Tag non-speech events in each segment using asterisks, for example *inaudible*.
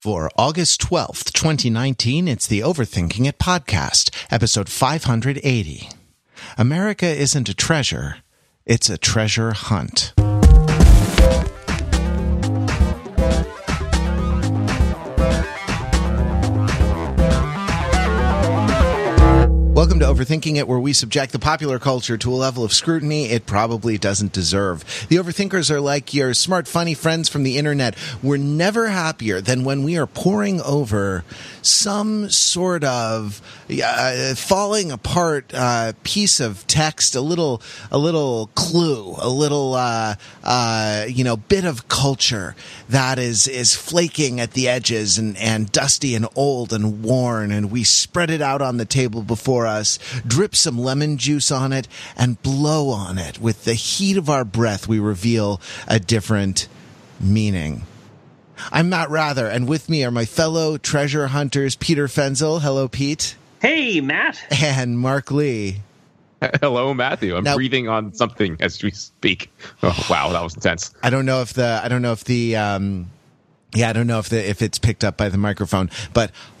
For August 12th, 2019, it's the Overthinking It podcast, episode 580. America isn't a treasure, it's a treasure hunt. Welcome to Overthinking It, where we subject the popular culture to a level of scrutiny it probably doesn't deserve. The Overthinkers are like your smart, funny friends from the internet. We're never happier than when we are poring over some sort of uh, falling apart uh, piece of text, a little, a little clue, a little, uh, uh you know, bit of culture that is is flaking at the edges and and dusty and old and worn, and we spread it out on the table before us, drip some lemon juice on it, and blow on it. With the heat of our breath, we reveal a different meaning. I'm Matt Wrather, and with me are my fellow treasure hunters, Peter Fenzel. Hello, Pete. Hey, Matt. And Mark Lee. Hello, Matthew. I'm now, breathing on something as we speak. Oh, wow, that was intense. I don't know if the I don't know if the um, yeah I don't know if the if it's picked up by the microphone, but *sighs*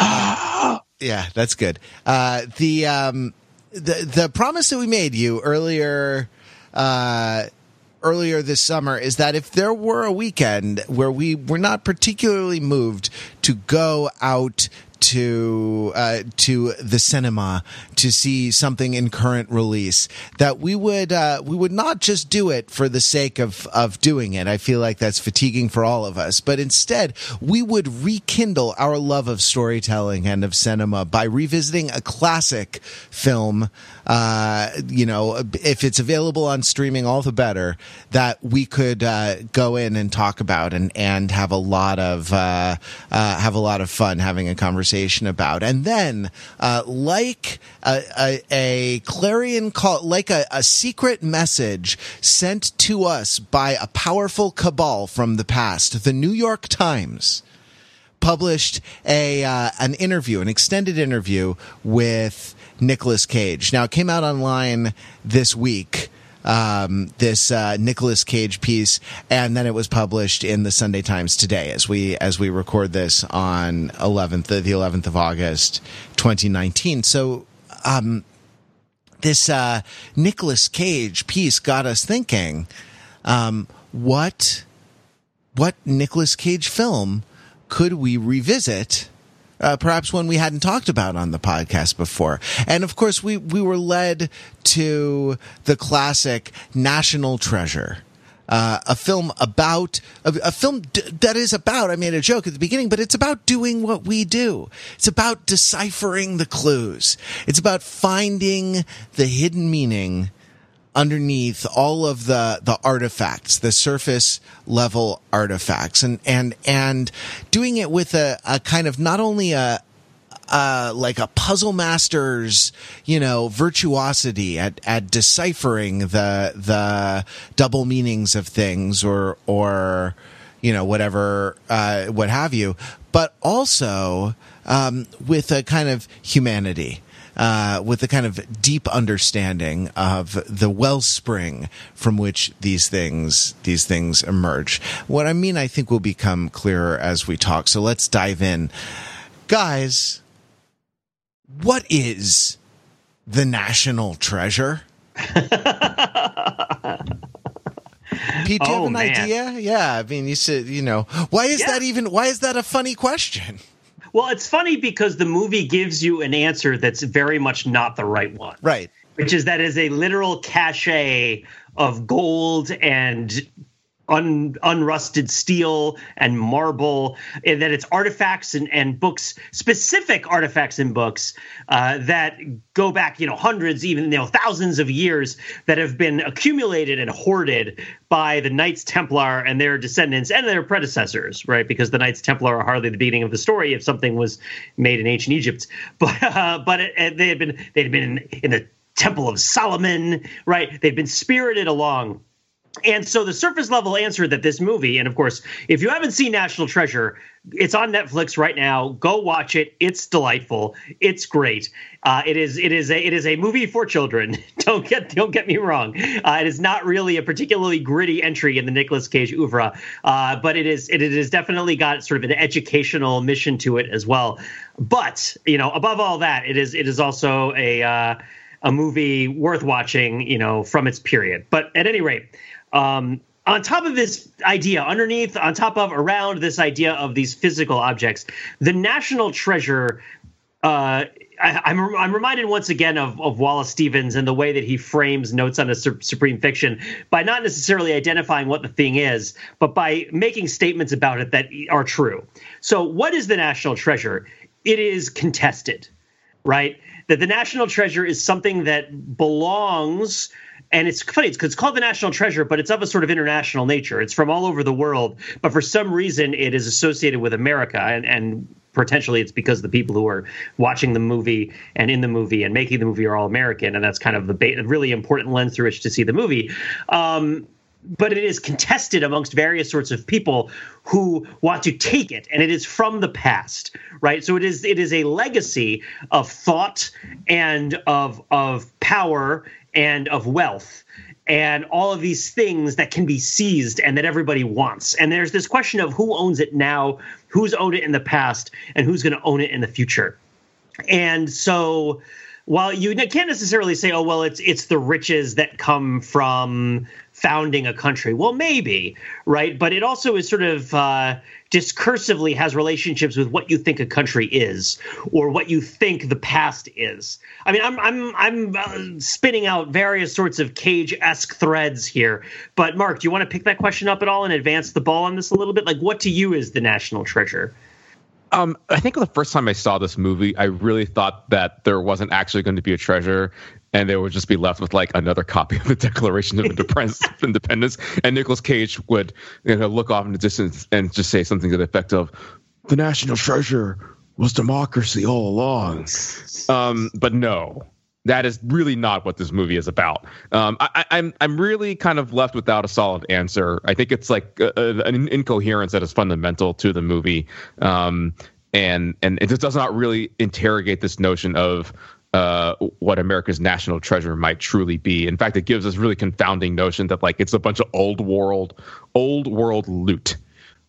*sighs* *sighs* yeah, that's good. Uh, the um, the the promise that we made you earlier. Uh, earlier this summer is that if there were a weekend where we were not particularly moved to go out to uh, to the cinema to see something in current release that we would uh, we would not just do it for the sake of of doing it. I feel like that's fatiguing for all of us, but instead we would rekindle our love of storytelling and of cinema by revisiting a classic film. Uh, you know, if it's available on streaming, all the better. That we could uh, go in and talk about and and have a lot of uh, uh, have a lot of fun having a conversation conversation about. And then, uh, like a, a, a, clarion call, like a, a secret message sent to us by a powerful cabal from the past, the New York Times published a uh, an interview, an extended interview with Nicolas Cage. Now it came out online this week um, this uh, Nicolas Cage piece, and then it was published in the Sunday Times today as we as we record this on 11th the 11th of August 2019. So. Um, this uh, Nicolas Cage piece got us thinking: um, what what Nicolas Cage film could we revisit uh, perhaps one we hadn't talked about on the podcast before. And of course, we, we were led to the classic National Treasure. Uh, a film about a, a film d- that is about. I made a joke at the beginning, but it's about doing what we do. It's about deciphering the clues. It's about finding the hidden meaning underneath all of the the artifacts, the surface level artifacts, and and and doing it with a, a kind of not only a uh, like a puzzle master's, you know, virtuosity at, at deciphering the the double meanings of things or or you know whatever uh, what have you, but also um, with a kind of humanity uh, with a kind of deep understanding of the wellspring from which these things these things emerge. What I mean, I think, will become clearer as we talk. So let's dive in, guys. What is the national treasure? *laughs* Pete, do you oh, have an man. idea? Yeah, I mean, you said, you know, why is yeah. that even? Why is that a funny question? Well, it's funny because the movie gives you an answer that's very much not the right one. Right. Which is that is a literal cache of gold and un, unrusted steel and marble, and that it's artifacts and, and books, specific artifacts and books uh, that go back, you know, hundreds, even you know, thousands of years that have been accumulated and hoarded by the Knights Templar and their descendants and their predecessors, right? Because the Knights Templar are hardly the beginning of the story if something was made in ancient Egypt, *laughs* but uh, but it, it, they had been they had been in, in the Temple of Solomon, right? They'd been spirited along And so the surface level answer that this movie, and of course, if you haven't seen National Treasure, it's on Netflix right now. Go watch it. It's delightful. It's great. Uh, it is it is a it is a movie for children. *laughs* don't get don't get me wrong. Uh, it is not really a particularly gritty entry in the Nicolas Cage oeuvre, uh, but it is it, it has definitely got sort of an educational mission to it as well. But you know, above all that, it is it is also a uh, a movie worth watching. You know, from its period. But at any rate. Um, on top of this idea, underneath, on top of, around this idea of these physical objects, the national treasure. Uh, I, am I'm, I'm reminded once again of, of Wallace Stevens and the way that he frames notes on a su- supreme fiction by not necessarily identifying what the thing is, but by making statements about it that are true. So, what is the national treasure? It is contested, right? That the national treasure is something that belongs and it's funny because it's called the national treasure but it's of a sort of international nature. It's from all over the world but for some reason it is associated with america and, and potentially it's because the people who are watching the movie and in the movie and making the movie are all american and that's kind of the ba- really important lens through which to see the movie. Um, but it is contested amongst various sorts of people who want to take it and it is from the past right? So it is it is a legacy of thought and of of power and of wealth and all of these things that can be seized and that everybody wants. And there's this question of who owns it now, who's owned it in the past, and who's going to own it in the future. And so while you can't necessarily say, oh, well, it's it's the riches that come from founding a country. Well, maybe, right? But it also is sort of uh, discursively has relationships with what you think a country is or what you think the past is. I mean, I'm I'm I'm uh, spinning out various sorts of cage-esque threads here. But Mark, do you want to pick that question up at all and advance the ball on this a little bit? Like, what to you is the national treasure? Um, I think the first time I saw this movie, I really thought that there wasn't actually going to be a treasure, and they would just be left with like another copy of the Declaration of *laughs* Independence, and Nicolas Cage would you know, look off in the distance and just say something to the effect of, "The national treasure was democracy all along." Um, but no, that is really not what this movie is about. Um, I, am I'm, I'm really kind of left without a solid answer. I think it's like a, a, an incoherence that is fundamental to the movie, um, and and it just does not really interrogate this notion of uh, what America's national treasure might truly be. In fact, it gives this really confounding notion that like it's a bunch of old world, old world loot,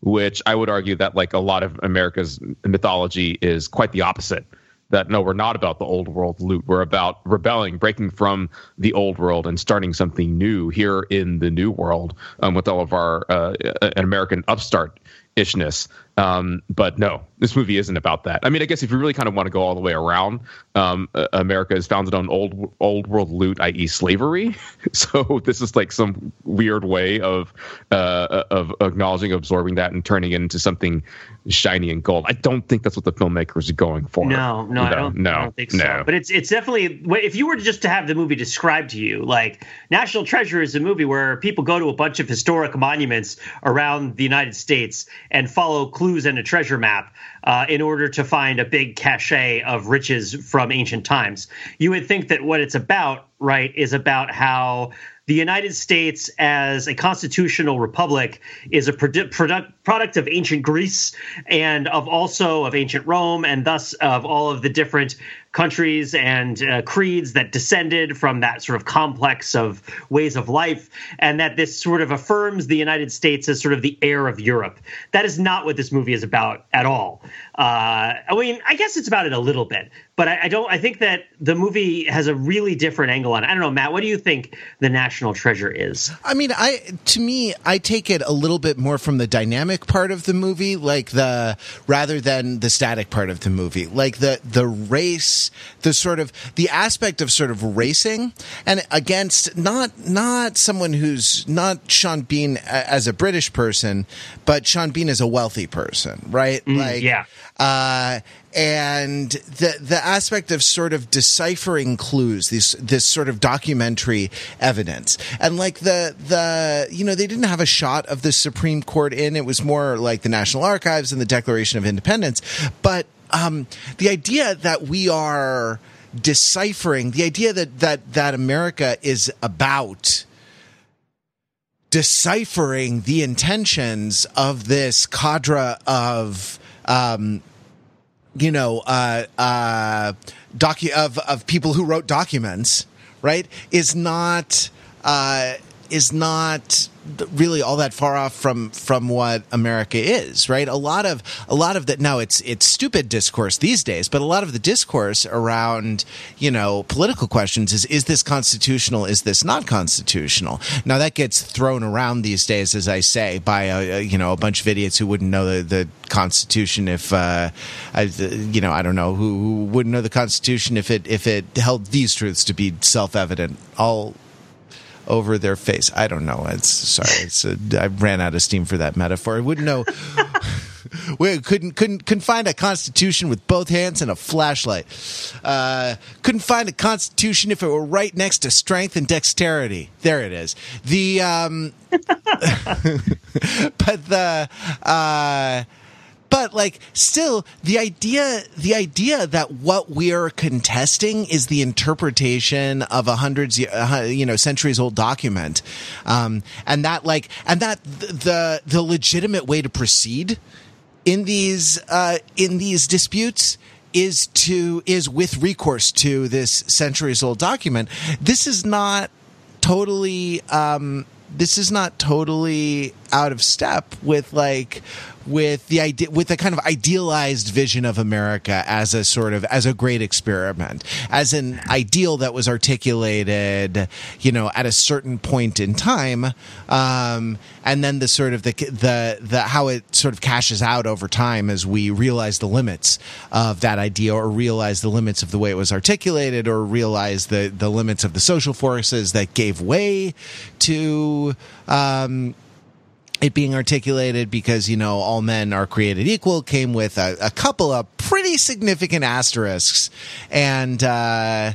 which I would argue that like a lot of America's mythology is quite the opposite. That no, we're not about the old world loot. We're about rebelling, breaking from the old world, and starting something new here in the new world um, with all of our uh, an American upstart ishness. Um, but no, this movie isn't about that. I mean, I guess if you really kind of want to go all the way around, um, America is founded on old old world loot, i.e., slavery. *laughs* so this is like some weird way of uh, of acknowledging, absorbing that, and turning it into something shiny and gold. I don't think that's what the filmmakers are going for. No, no, I don't. No, I don't think so. No. But it's it's definitely if you were just to have the movie described to you, like National Treasure is a movie where people go to a bunch of historic monuments around the United States and follow clues and a treasure map uh, in order to find a big cache of riches from ancient times. You would think that what it's about, right, is about how the United States as a constitutional republic is a produ- product product of ancient Greece and of also of ancient Rome and thus of all of the different countries and uh, creeds that descended from that sort of complex of ways of life, and that this sort of affirms the United States as sort of the heir of Europe. That is not what this movie is about at all. Uh, I mean, I guess it's about it a little bit, but I, I, don't. I think that the movie has a really different angle on it. I don't know, Matt. What do you think the national treasure is? I mean, I to me, I take it a little bit more from the dynamic part of the movie, like the rather than the static part of the movie, like the the race the sort of the aspect of sort of racing and against not not someone who's not Sean Bean as a British person, but Sean Bean as a wealthy person, right? Mm, like yeah. Uh, and the the aspect of sort of deciphering clues, this this sort of documentary evidence, and like the the you know they didn't have a shot of the Supreme Court in. It was more like the National Archives and the Declaration of Independence, but um, the idea that we are deciphering the idea that that that America is about deciphering the intentions of this cadre of um, you know uh, uh, docu- of of people who wrote documents, right? Is not uh, is not really all that far off from from what America is, right? A lot of a lot of that now it's it's stupid discourse these days, but a lot of the discourse around you know political questions is is this constitutional? Is this not constitutional? Now that gets thrown around these days, as I say, by a, a you know a bunch of idiots who wouldn't know the, the Constitution if uh, I, you know I don't know who, who wouldn't know the Constitution if it if it held these truths to be self evident. All over their face. I don't know. It's sorry. It's a, I ran out of steam for that metaphor. I wouldn't know. *laughs* we couldn't couldn't couldn't find a constitution with both hands and a flashlight. Uh, couldn't find a constitution if it were right next to strength and dexterity. There it is. The um, *laughs* but the uh but like still the idea the idea that what we're contesting is the interpretation of a hundreds you know centuries old document. Um, and that like and that the the legitimate way to proceed in these uh, in these disputes is to is with recourse to this centuries old document. This is not totally um, this is not totally out of step with like with the idea with a kind of idealized vision of America as a sort of as a great experiment, as an ideal that was articulated, you know, at a certain point in time, um, and then the sort of the the the how it sort of cashes out over time as we realize the limits of that idea, or realize the limits of the way it was articulated, or realize the the limits of the social forces that gave way to. Um, it being articulated because you know all men are created equal came with a, a couple of pretty significant asterisks. And uh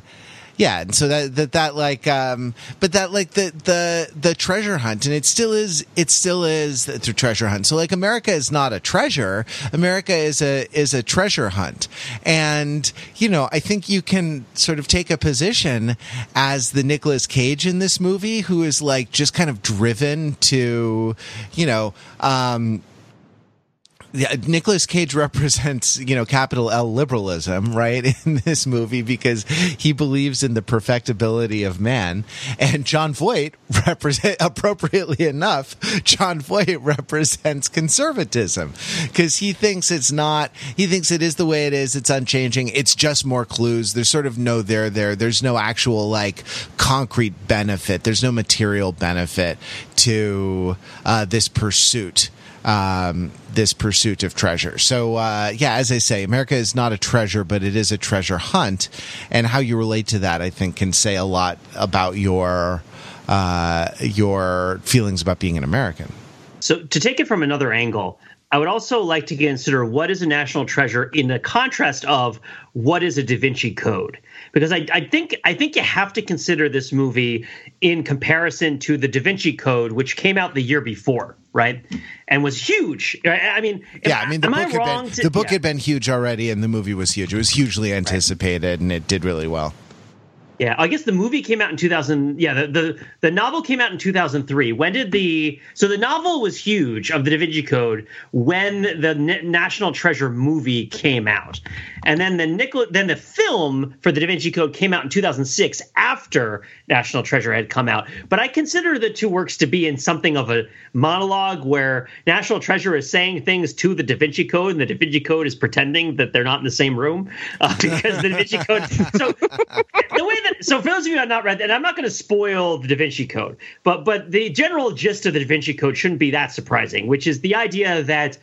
yeah and so that that that like um but that like the the the treasure hunt and it still is it still is the treasure hunt. So like america is not a treasure. America is a is a treasure hunt. And you know i think you can sort of take a position as the Nicolas Cage in this movie who is like just kind of driven to you know um yeah, Nicolas Cage *laughs* represents, you know, capital L liberalism, right, *laughs* in this movie because he believes in the perfectibility of man. And Jon Voight *laughs* represent appropriately enough, Jon Voight represents conservatism because he thinks it's not, he thinks it is the way it is. It's unchanging. It's just more clues. There's sort of no there there. There's no actual like concrete benefit. There's no material benefit to uh, this pursuit um, this pursuit of treasure. So, uh, yeah, as I say, America is not a treasure, but it is a treasure hunt. And how you relate to that, I think, can say a lot about your uh, your feelings about being an American. So, to take it from another angle, I would also like to consider what is a national treasure in the contrast of what is a Da Vinci Code because I, I think I think you have to consider this movie in comparison to the Da Vinci Code, which came out the year before, right, and was huge. I mean, yeah, I mean the book, had been, to, the book yeah. had been huge already, and the movie was huge. It was hugely anticipated, right. and it did really well. Yeah, I guess the movie came out in 2000. Yeah, the, the, the novel came out in 2003. When did the so the novel was huge of the Da Vinci Code when the National Treasure movie came out, and then the Nicol then the film for the Da Vinci Code came out in 2006 after National Treasure had come out. But I consider the two works to be in something of a monologue where National Treasure is saying things to the Da Vinci Code, and the Da Vinci Code is pretending that they're not in the same room uh, *laughs* because the Da Vinci Code. So way that so for those of you who have not read, and I'm not going to spoil the Da Vinci Code, but but the general gist of the Da Vinci Code shouldn't be that surprising, which is the idea that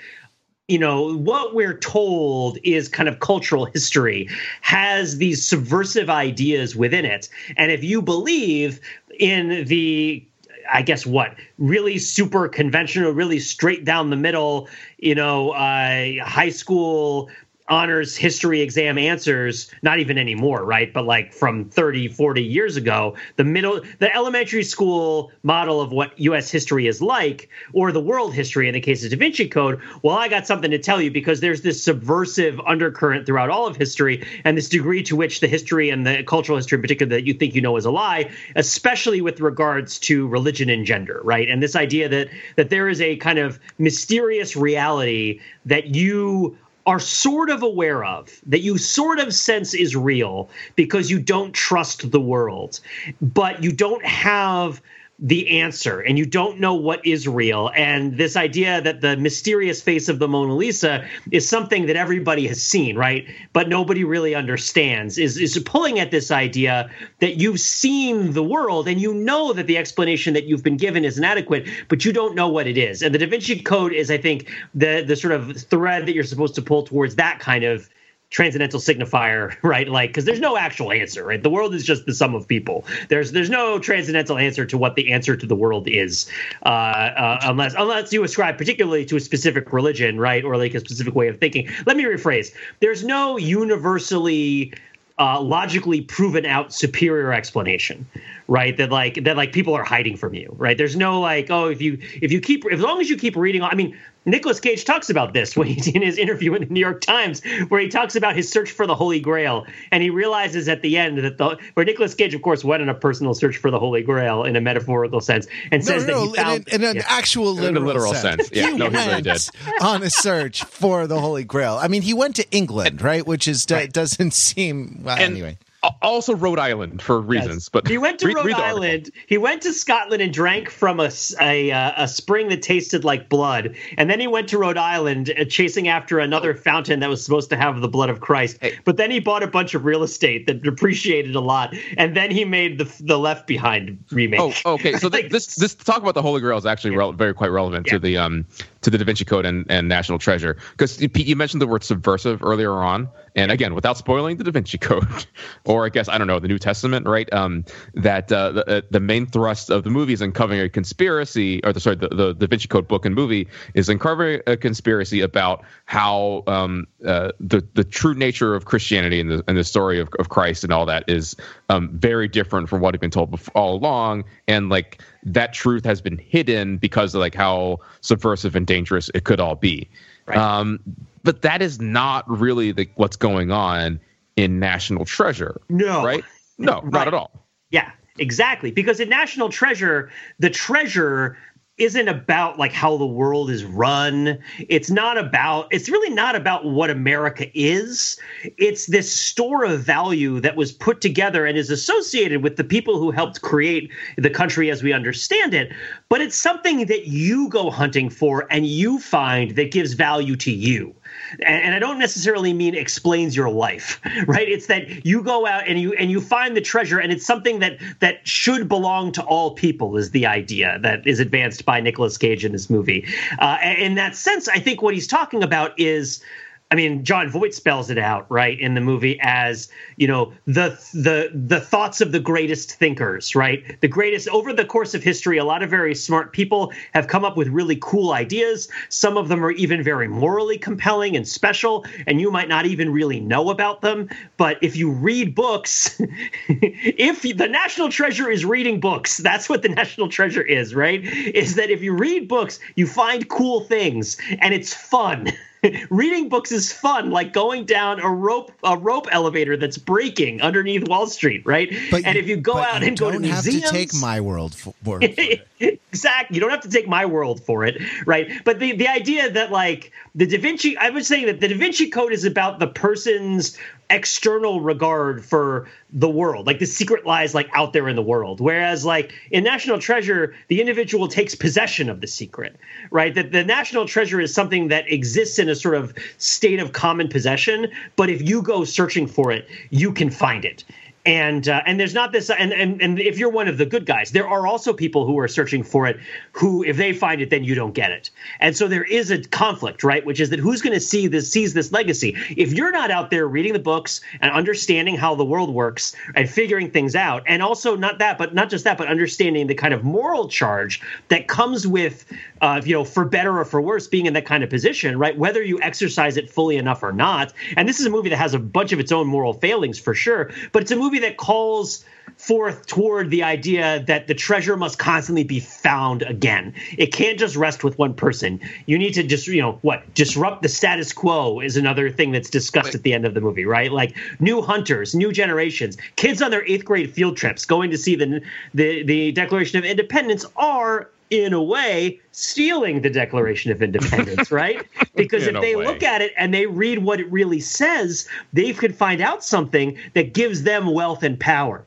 you know what we're told is kind of cultural history has these subversive ideas within it. And if you believe in the I guess what really super conventional, really straight down the middle, you know, uh, high school honors history exam answers not even anymore right? But like from 30 40 years ago the middle the elementary school model of what us history is like or the world history in the case of da vinci code well i got something to tell you because there's this subversive undercurrent throughout all of history and this degree to which the history and the cultural history in particular that you think you know is a lie especially with regards to religion and gender right? And this idea that that there is a kind of mysterious reality that you are sort of aware of, that you sort of sense is real because you don't trust the world, but you don't have the answer and you don't know what is real. And this idea that the mysterious face of the Mona Lisa is something that everybody has seen, right? But nobody really understands is, is pulling at this idea that you've seen the world and you know that the explanation that you've been given is inadequate, but you don't know what it is. And the Da Vinci Code is, I think, the the sort of thread that you're supposed to pull towards that kind of transcendental signifier, *laughs* right? Like, because there's no actual answer, right? The world is just the sum of people. There's there's no transcendental answer to what the answer to the world is, uh, uh, unless unless you ascribe particularly to a specific religion, right, or like a specific way of thinking. Let me rephrase: there's no universally uh, logically proven out superior explanation right that like that like people are hiding from you right there's no like oh if you if you keep as long as you keep reading i mean Nicolas Cage talks about this *laughs* when he's in his interview in the New York Times, where he talks about his search for the Holy Grail, and he realizes at the end that the where Nicolas Cage, of course, went on a personal search for the Holy Grail in a metaphorical sense, and No, says no, that no, he found in, an- in an Yeah. actual In a literal, literal sense. Yeah, he no, he really did. *laughs* on a search for the Holy Grail. I mean, he went to England, right? Which is Right. doesn't seem well, And anyway. Al- also Rhode Island for reasons. But he went to read- Rhode read. Island. He went to Scotland and drank from a a, uh, a spring that tasted like blood, and then he went to Rhode Island uh, chasing after another fountain that was supposed to have the blood of Christ. Hey. But then he bought a bunch of real estate that depreciated a lot, and then he made the the Left Behind remake. Oh, okay. So *laughs* th- Like, this this talk about the Holy Grail is actually rel- very quite relevant Yeah. to the um to the Da Vinci Code and, and National Treasure because Pete, you mentioned the word subversive earlier on, and again, without spoiling the Da Vinci Code, *laughs* or I guess I don't know the New Testament, right? Um, that uh, the uh, the main thrust of the movie is uncovering a conspiracy, or the sorry, the, the Da Vinci Code book and movie is uncovering a conspiracy about how um uh, the the true nature of Christianity and the and the story of, of Christ and all that is um very different from what had been told bef- all along, and like that truth has been hidden because of like how subversive and dangerous it could all be. Right. Um, but that is not really the, what's going on in National Treasure. No. right? No, *laughs* Right. not at all. Yeah, exactly. Because in National Treasure, the treasure isn't about like how the world is run. It's not about it's really not about what America is. It's this store of value that was put together and is associated with the people who helped create the country as we understand it, but it's something that you go hunting for and you find that gives value to you and, I don't necessarily mean explains your life, *laughs* right? It's that you go out and you and you find the treasure, and it's something that that should belong to all people. Is the idea that is advanced by Nicolas Cage in this movie? Uh, in that sense, I think what he's talking about is. I mean, Jon Voight spells it out right in the movie as you know the the the thoughts of the greatest thinkers, right? The greatest over the course of history. A lot of very smart people have come up with really cool ideas. Some of them are even very morally compelling and special, and you might not even really know about them. But if you read books, *laughs* if the national treasure is reading books, that's what the national treasure is, right? Is that if you read books, you find cool things, and it's fun. *laughs* *laughs* reading books is fun, like going down a rope a rope elevator that's breaking underneath Wall Street, right? and if you go out you and go to don't have museums, to take my world for, for it. *laughs* exactly. You don't have to take my world for it, right? But the the idea that like the Da Vinci, I was saying that the Da Vinci Code is about the person's external regard for the world. Like the secret lies like out there in the world. Whereas like in national treasure the individual takes possession of the secret right? That the national treasure is something that exists in a sort of state of common possession but if you go searching for it you can find it and uh, and there's not this and, and and if you're one of the good guys there are also people who are searching for it who if they find it then you don't get it. And so there is a conflict right which is that who's going to see this sees this legacy? If you're not out there reading the books and understanding how the world works and figuring things out and also not that but not just that but understanding the kind of moral charge that comes with uh, you know for better or for worse being in that kind of position right whether you exercise it fully enough or not. And this is a movie that has a bunch of its own moral failings for sure but it's a movie movie that calls forth toward the idea that the treasure must constantly be found again. It can't just rest with one person. You need to just, you know, what disrupt the status quo is another thing that's discussed Wait. at the end of the movie, right? Like new hunters, new generations, kids on their eighth grade field trips going to see the the, the Declaration of Independence are in a way, stealing the Declaration of Independence, *laughs* right? Because if they way. look at it and they read what it really says, they could find out something that gives them wealth and power,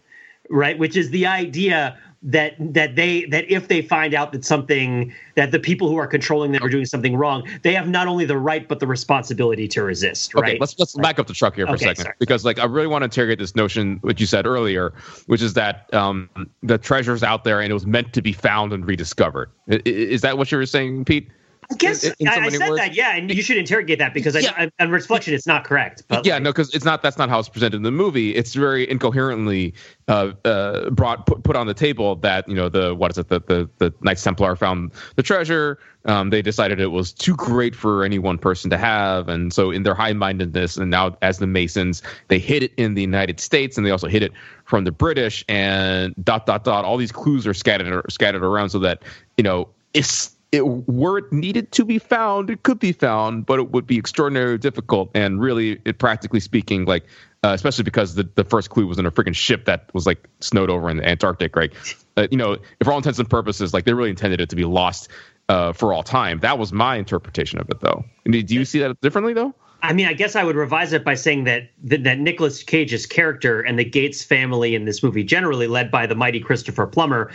right? Which is the idea that that they that if they find out that something that the people who are controlling them are doing something wrong, they have not only the right but the responsibility to resist. Right. Okay, let's let's back up the truck here for okay, a second sorry. because like I really want to interrogate this notion which you said earlier, which is that um, the treasure's out there and it was meant to be found and rediscovered. Is that what you were saying, Pete? I guess in, in I, I said words. that, yeah, and you should interrogate that because yeah. I, I, on reflection, it's not correct. But yeah, like, no, because it's not. That's not how it's presented in the movie. It's very incoherently uh, uh, brought put, put on the table that you know the what is it the the, the Knights Templar found the treasure. Um, they decided it was too great for any one person to have, and so in their high mindedness, and now as the Masons, they hid it in the United States, and they also hid it from the British, and dot dot dot. All these clues are scattered scattered around so that you know if it were it needed to be found, it could be found, but it would be extraordinarily difficult. And really, it practically speaking, like uh, especially because the, the first clue was in a freaking ship that was like snowed over in the Antarctic, right? Uh, you know, for all intents and purposes, like they really intended it to be lost uh, for all time. That was my interpretation of it, though. Do you see that differently, though? I mean, I guess I would revise it by saying that that, that Cage's character and the Gates family in this movie, generally led by the mighty Christopher Plummer,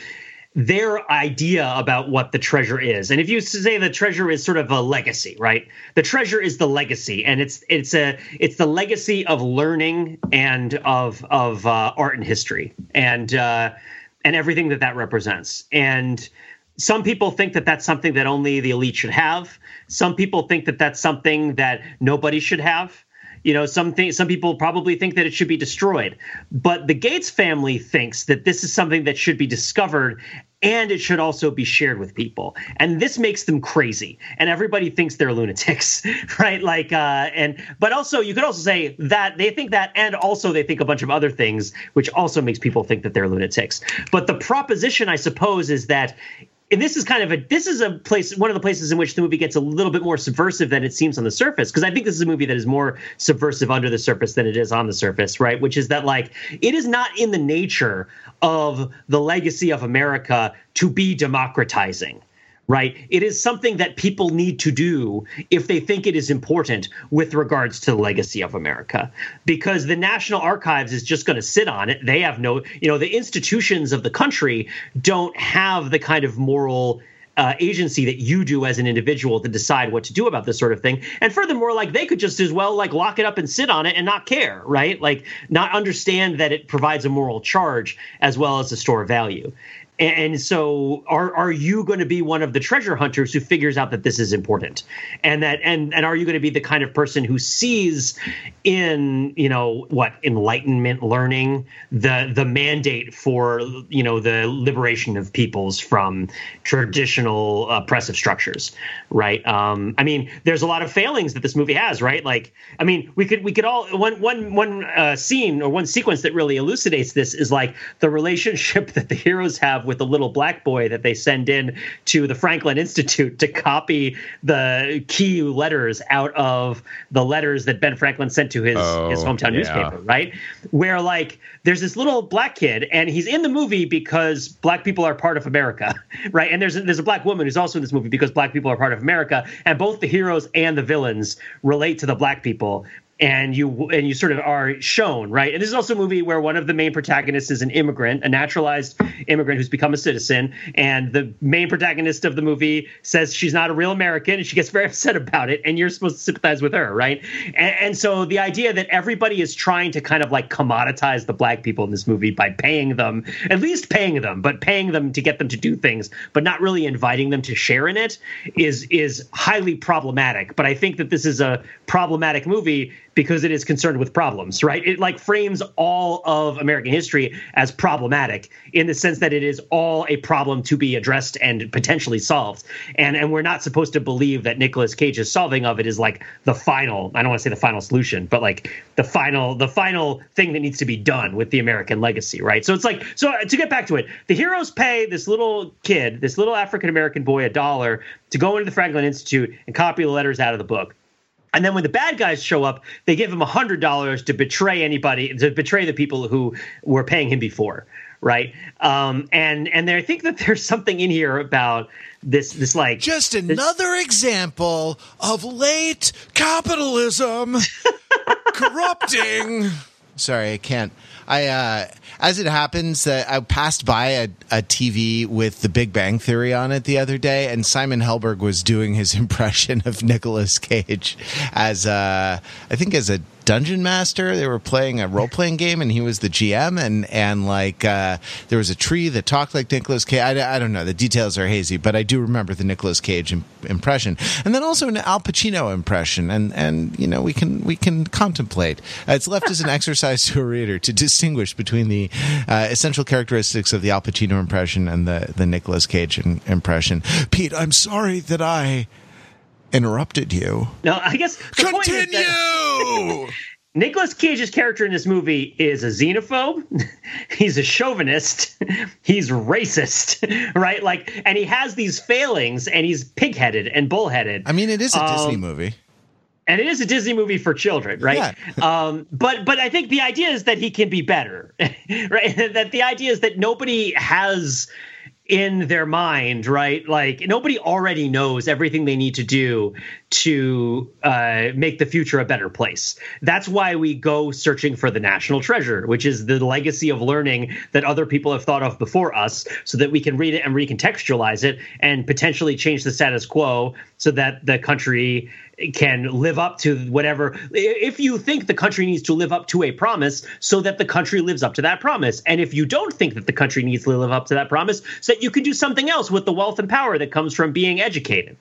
their idea about what the treasure is. And if you say the treasure is sort of a legacy, right? The treasure is the legacy, and it's it's a it's the legacy of learning and of of uh, art and history and uh, and everything that that represents. And some people think that that's something that only the elite should have. Some people think that that's something that nobody should have. You know, some th- some people probably think that it should be destroyed, but the Gates family thinks that this is something that should be discovered and it should also be shared with people. And this makes them crazy. And everybody thinks they're lunatics *laughs* right? Like uh and but also you could also say that they think that and also they think a bunch of other things which also makes people think that they're lunatics. But the proposition i suppose is that and this is kind of a this is a place one of the places in which the movie gets a little bit more subversive than it seems on the surface because i think this is a movie that is more subversive under the surface than it is on the surface right? Which is that like it is not in the nature of the legacy of america to be democratizing right? It is something that people need to do if they think it is important with regards to the legacy of America. Because the National Archives is just going to sit on it. They have no, you know, the institutions of the country don't have the kind of moral uh, agency that you do as an individual to decide what to do about this sort of thing. And furthermore, like they could just as well like lock it up and sit on it and not care, right? Like not understand that it provides a moral charge as well as a store of value. And so, are are you going to be one of the treasure hunters who figures out that this is important, and that and and are you going to be the kind of person who sees in you know what enlightenment learning the the mandate for you know the liberation of peoples from traditional oppressive structures, right? Um, I mean, there's a lot of failings that this movie has, right? Like, I mean, we could we could all one one one uh, scene or one sequence that really elucidates this is like the relationship *laughs* that the heroes have with the little black boy that they send in to the Franklin Institute to copy the key letters out of the letters that Ben Franklin sent to his oh, his hometown yeah. newspaper, right? Where like there's this little black kid and he's in the movie because black people are part of America, *laughs* right? And there's a, there's a black woman who's also in this movie because black people are part of America, and both the heroes and the villains relate to the black people and you and you sort of are shown right? And this is also a movie where one of the main protagonists is an immigrant a naturalized immigrant who's become a citizen. And the main protagonist of the movie says she's not a real american and she gets *laughs* very upset about it. And you're supposed to sympathize with her right? And, and so the idea that everybody is trying to kind of like commoditize the black people in this movie by paying them at least paying them but paying them to get them to do things but not really inviting them to share in it is is highly problematic. But i think that this is a problematic movie because it is concerned with problems, right? It like frames all of American history as problematic in the sense that it is all a problem to be addressed and potentially solved. And and we're not supposed to believe that Nicolas Cage's solving of it is like the final, I don't want to say the final solution, but like the final the final thing that needs to be done with the American legacy, right? So it's like so to get back to it, the heroes pay this little kid, this little African American boy a dollar to go into the Franklin Institute and copy the letters out of the book. And then when the bad guys show up, they give him hundred dollars to betray anybody, to betray the people who were paying him before, right? Um, and and I think that there's something in here about this this like just another this, example of late capitalism *laughs* corrupting. Sorry, I can't. I uh, as it happens, uh, I passed by a, a, TV with The Big Bang Theory on it the other day, and Simon Helberg was doing his *laughs* impression of Nicolas Cage as uh, I think as a dungeon master. They were playing a role playing game, and he was the GM. And and like uh, there was a tree that talked like Nicolas Cage. I, I, don't know. The details are hazy, but I do remember the Nicolas Cage Im- impression, and then also an Al Pacino impression. And and you know we can we can contemplate. Uh, it's left as an *laughs* exercise to a reader to distinguish between the uh, essential characteristics of the Al Pacino impression and the the Nicolas Cage in- impression. Pete, I'm sorry that I interrupted you. No, I guess continue. *laughs* Nicolas Cage's character in this movie is a xenophobe. *laughs* he's a chauvinist. *laughs* he's racist, right? Like, and he has these failings, and he's pigheaded and bullheaded. I mean, it is a um, Disney movie and it is a Disney movie for children, right? Yeah. um, but but I think the idea is that he can be better, right? that the idea is that nobody has in their mind, right? Like nobody already knows everything they need to do to uh, make the future a better place. That's why we go searching for the national treasure, which is the legacy of learning that other people have thought of before us, so that we can read it and recontextualize it and potentially change the status quo so that the country can live up to whatever if you think the country needs to live up to a promise so that the country lives up to that promise and if you don't think that the country needs to live up to that promise so that you can do something else with the wealth and power that comes from being educated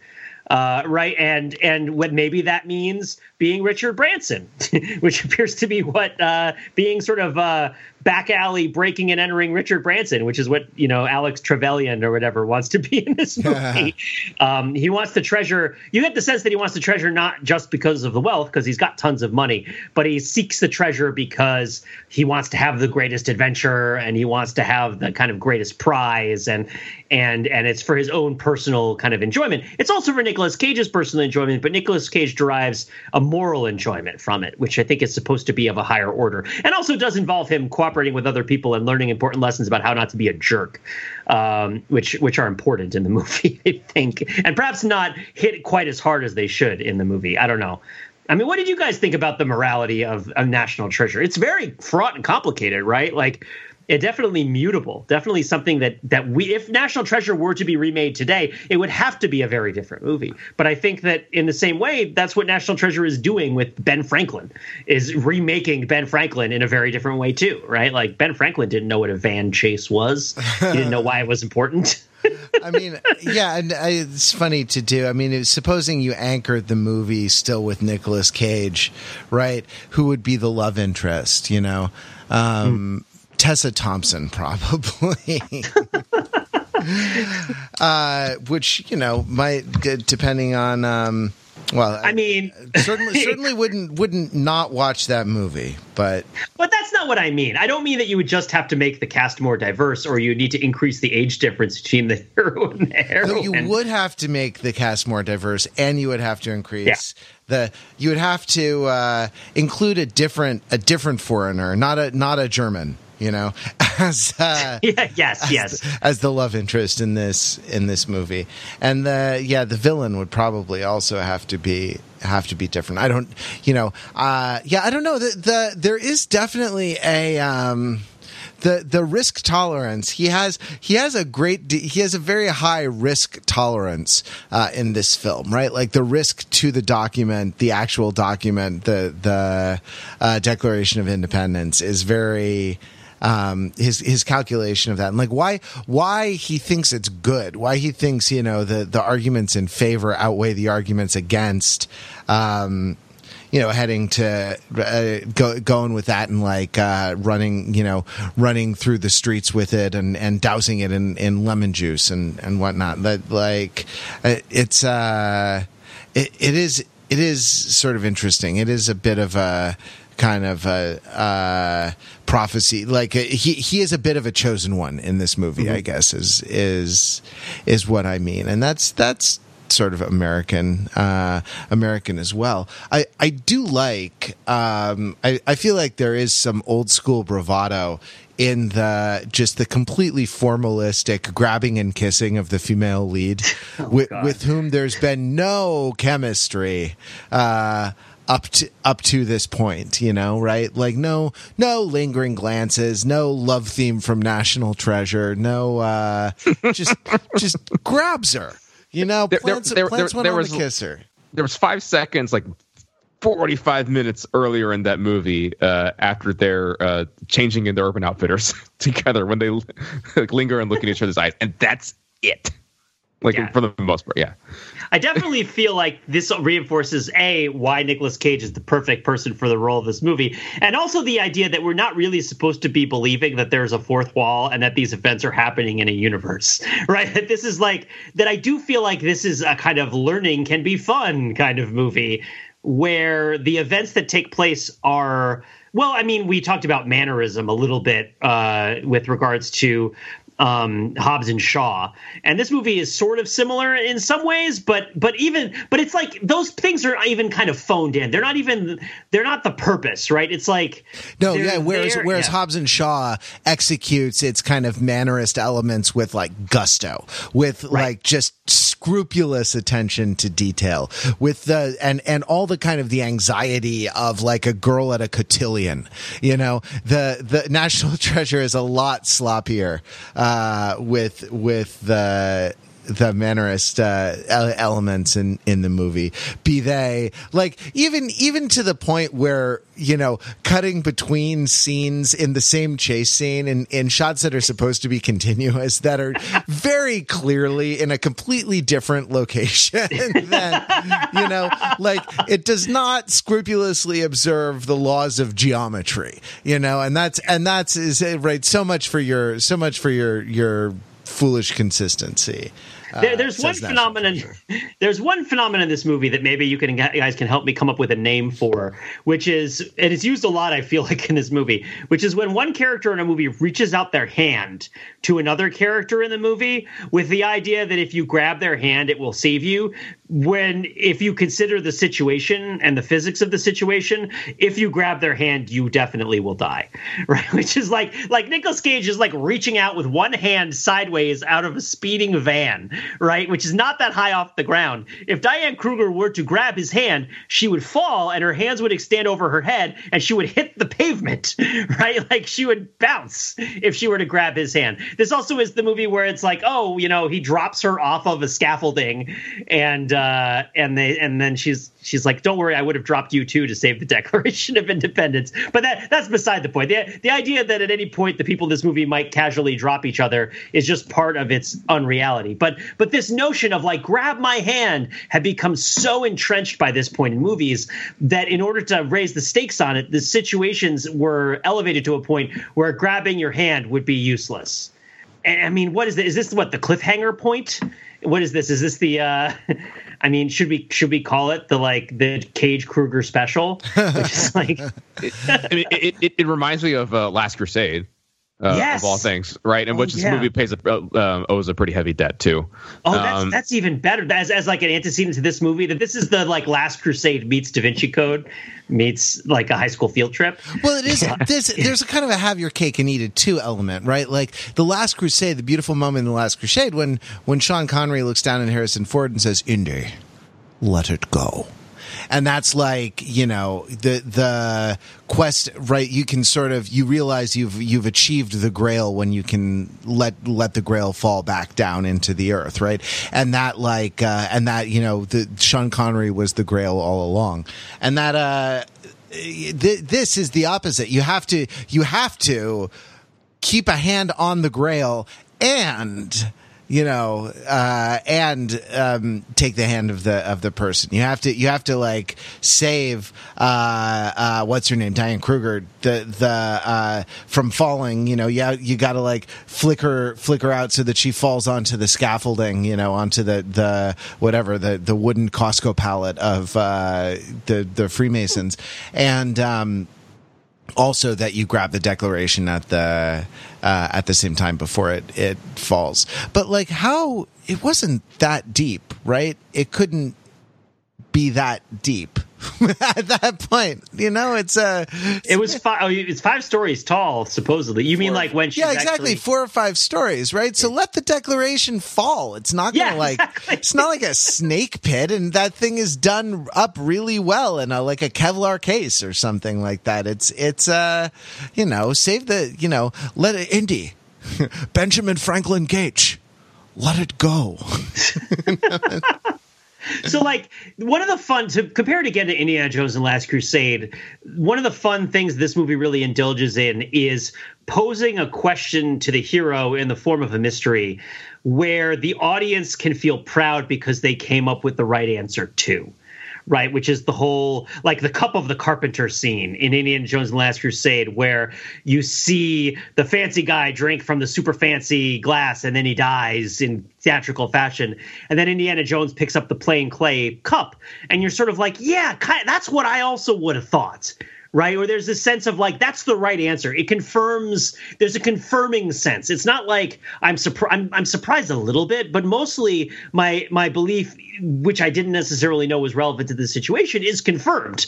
uh, right? And and what maybe that means being Richard Branson, *laughs* which appears to be what uh, being sort of uh, back alley breaking and entering Richard Branson, which is what you know Alex Trevelyan or whatever wants to be in this movie. um, he wants to treasure. You get the sense that he wants to treasure not just because of the wealth, because he's got tons of money, but he seeks the treasure because he wants to have the greatest adventure and he wants to have the kind of greatest prize and and and it's for his own personal kind of enjoyment. It's also for Nicolas Cage's personal enjoyment, but Nicolas Cage derives a moral enjoyment from it, which I think is supposed to be of a higher order, and also does involve him cooperating with other people and learning important lessons about how not to be a jerk, um, which which are important in the *laughs* movie, I think, and perhaps not hit quite as hard as they should in the movie. I don't know. I mean, what did you guys think about the morality of, of National Treasure? It's very fraught and complicated, right? Like it definitely mutable definitely something that that we if national treasure were to be remade today it would have to be a very different movie but i think that in the same way that's what national treasure is doing with ben franklin is remaking ben franklin in a very different way too right like ben franklin didn't know what a van chase was he didn't know why it was important *laughs* I mean, yeah, and I, it's funny to do. I mean, supposing you anchored the movie still with Nicolas Cage, right? Who would be the love interest? You know, um, Tessa Thompson, *laughs* probably. *laughs* uh, which you know might depending on. Um, well, I mean, certainly, certainly wouldn't wouldn't not watch that movie, but but that's not what I mean. I don't mean that you would just have to make the cast more diverse, or you need to increase the age difference between the *laughs* hero and the heroine. you would have to make the cast more diverse, and you would have to increase yeah the you would have to uh, include a different a different foreigner, not a not a German you know, *laughs* as uh, *laughs* yes, as yes, the, as the love interest in this in this movie, and the yeah, the villain would probably also have to be have to be different. I don't, you know, uh, yeah, I don't know. The, the there is definitely a. Um, the the risk tolerance he has he has a great he has a very high risk tolerance uh, in this film right like the risk to the document the actual document the the uh, Declaration of Independence is very um, his his calculation of that and like why why he thinks it's good why he thinks you know the the arguments in favor outweigh the arguments against um, you know, heading to uh, go, going with that and like uh, running, you know, running through the streets with it and, and dousing it in, in lemon juice and, and whatnot. That like uh, it's uh, it, it is it is sort of interesting. It is a bit of a kind of a uh, prophecy. Like uh, he he is a bit of a chosen one in this movie. Mm-hmm. I guess is is is what I mean, and that's that's sort of American uh, American as well. I, I do like um, I, I feel like there is some old school bravado in the just the completely formalistic grabbing and kissing of the female lead *laughs* oh, with, with, whom there's been no chemistry uh, up to up to this point you know right like no no lingering glances no love theme from national treasure no uh just *laughs* just grabs her you know, there, plants, there, plants there, there was, kiss her. There was five seconds, like 45 minutes earlier in that movie, uh, after they're uh, changing in their Urban Outfitters *laughs* together, when they *laughs* like, linger and look in each other's eyes, and that's it. Like yeah. for the most part, yeah. I definitely *laughs* feel like this reinforces a why Nicolas Cage is the perfect person for the role of this movie, and also the idea that we're not really supposed to be believing that there's a fourth wall and that these events are happening in a universe, *laughs* right? That this is like that. I do feel like this is a kind of learning can be fun kind of movie where the events that take place are well, I mean, we talked about mannerism a little bit uh, with regards to um, Hobbs and Shaw, and this movie is sort of similar in some ways, but but even but it's like those things are even kind of phoned in. They're not even they're not the purpose, right? It's like no, yeah. Whereas whereas yeah. Hobbs and Shaw executes its kind of mannerist elements with like gusto, with right. like just scrupulous attention to detail, with the and and all the kind of the anxiety of like a girl at a cotillion. You know, the the National *laughs* Treasure is a lot sloppier. Uh, uh, with with the the mannerist uh, elements in in the movie. Be they. Like even even to the point where you know cutting between scenes in the same chase scene and in shots that are supposed to be continuous that are *laughs* very clearly in a completely different location *laughs* than you know like it does not scrupulously observe the laws of geometry you know and that's and that's is right so much for your so much for your your foolish consistency there, there's one phenomenon. *laughs* There's one phenomenon in this movie that maybe you can guys can help me come up with a name for, which is and it's used a lot. I feel *laughs* like in this movie, which is when one character in a movie reaches out their hand to another character in the movie with the idea that if you grab their hand, it will save you. When if you consider the situation and the physics of the situation, if you grab their hand, you definitely will die. *laughs* Right? Which is like like Nicolas Cage is like reaching out with one hand sideways out of a speeding van right? Which is not that high off the ground. If Diane Kruger were to grab his hand, she would fall and her hands would extend over her head and she would hit the pavement, *laughs* right? Like she would bounce if she were to grab his hand. This also is the movie where it's like, oh, you know, he drops her off of a scaffolding and uh and they and then she's she's like, "Don't worry, I would have dropped you too to save the *laughs* Declaration of Independence." But that that's beside the point. The the idea that at any point the people in this movie might casually drop each other is just part of its unreality. But but this notion of like grab my hand had become so entrenched by this point in movies that in order to raise the stakes on it, the situations were elevated to a point where grabbing your hand would be useless. I mean, what is this? Is this what the cliffhanger point? What is this? Is this the? uh *laughs* I mean, should we should we call it the like the Cage Kruger special? *laughs* Which is like, it, *laughs* I mean, it, it, it reminds me of uh, Last Crusade. Uh, Yes. of all things, right? And Oh, which this yeah. movie pays a, uh, um, owes a pretty heavy debt to. Oh, that's Um, that's even better. As as like an antecedent to this movie, that this is the like Last Crusade meets Da Vinci Code meets like a high school field trip. Well, it is. *laughs* This, there's a kind of a have your cake and eat it too element, right? Like the Last Crusade, the beautiful moment in the Last Crusade when when Sean Connery looks down at Harrison Ford and says, "Indy, let it go." And that's like you know the the quest, right? You can sort of you realize you've you've achieved the Grail when you can let let the Grail fall back down into the earth, right? And that like uh, and that you know the Sean Connery was the Grail all along, and that uh th- this is the opposite. You have to you have to keep a hand on the grail and you know uh and um take the hand of the of the person. You have to you have to like save uh uh what's her name? Diane kruger. The the uh from falling you know yeah you gotta like flicker flicker out so that she falls onto the scaffolding you know onto the the whatever the the wooden costco pallet of uh the the freemasons. And um also that you grab the declaration at the uh, at the same time before it it falls. But like how it wasn't that deep, right? It couldn't be that deep *laughs* at that point. You know, it's uh It was five. Oh, it's five stories tall, supposedly. You mean like when she's yeah, exactly actually- four or five stories, right? So let the declaration fall. It's not gonna Yeah, like exactly. it's not like a snake pit, and that thing is done up really well in a like a Kevlar case or something like that. It's it's uh you know save the you know let it Indy *laughs* Benjamin Franklin Gates. Let it go. *laughs* so like one of the fun to compare it again to Indiana Jones and Last Crusade, one of the fun things this movie really indulges in is posing a question to the hero in the form of a mystery where the audience can feel proud because they came up with the right answer too. Right, which is the whole like the cup of the carpenter scene in Indiana Jones and the Last Crusade, where you see the fancy guy drink from the super fancy glass and then he dies in theatrical fashion, and then Indiana Jones picks up the plain clay cup, and you're sort of like, yeah, that's what I also would have thought, right? Or there's this sense of like that's the right answer. It confirms. There's a confirming sense. It's not like I'm surprised. I'm, I'm surprised a little bit, but mostly my my belief, which I didn't necessarily know was relevant to the situation, is confirmed,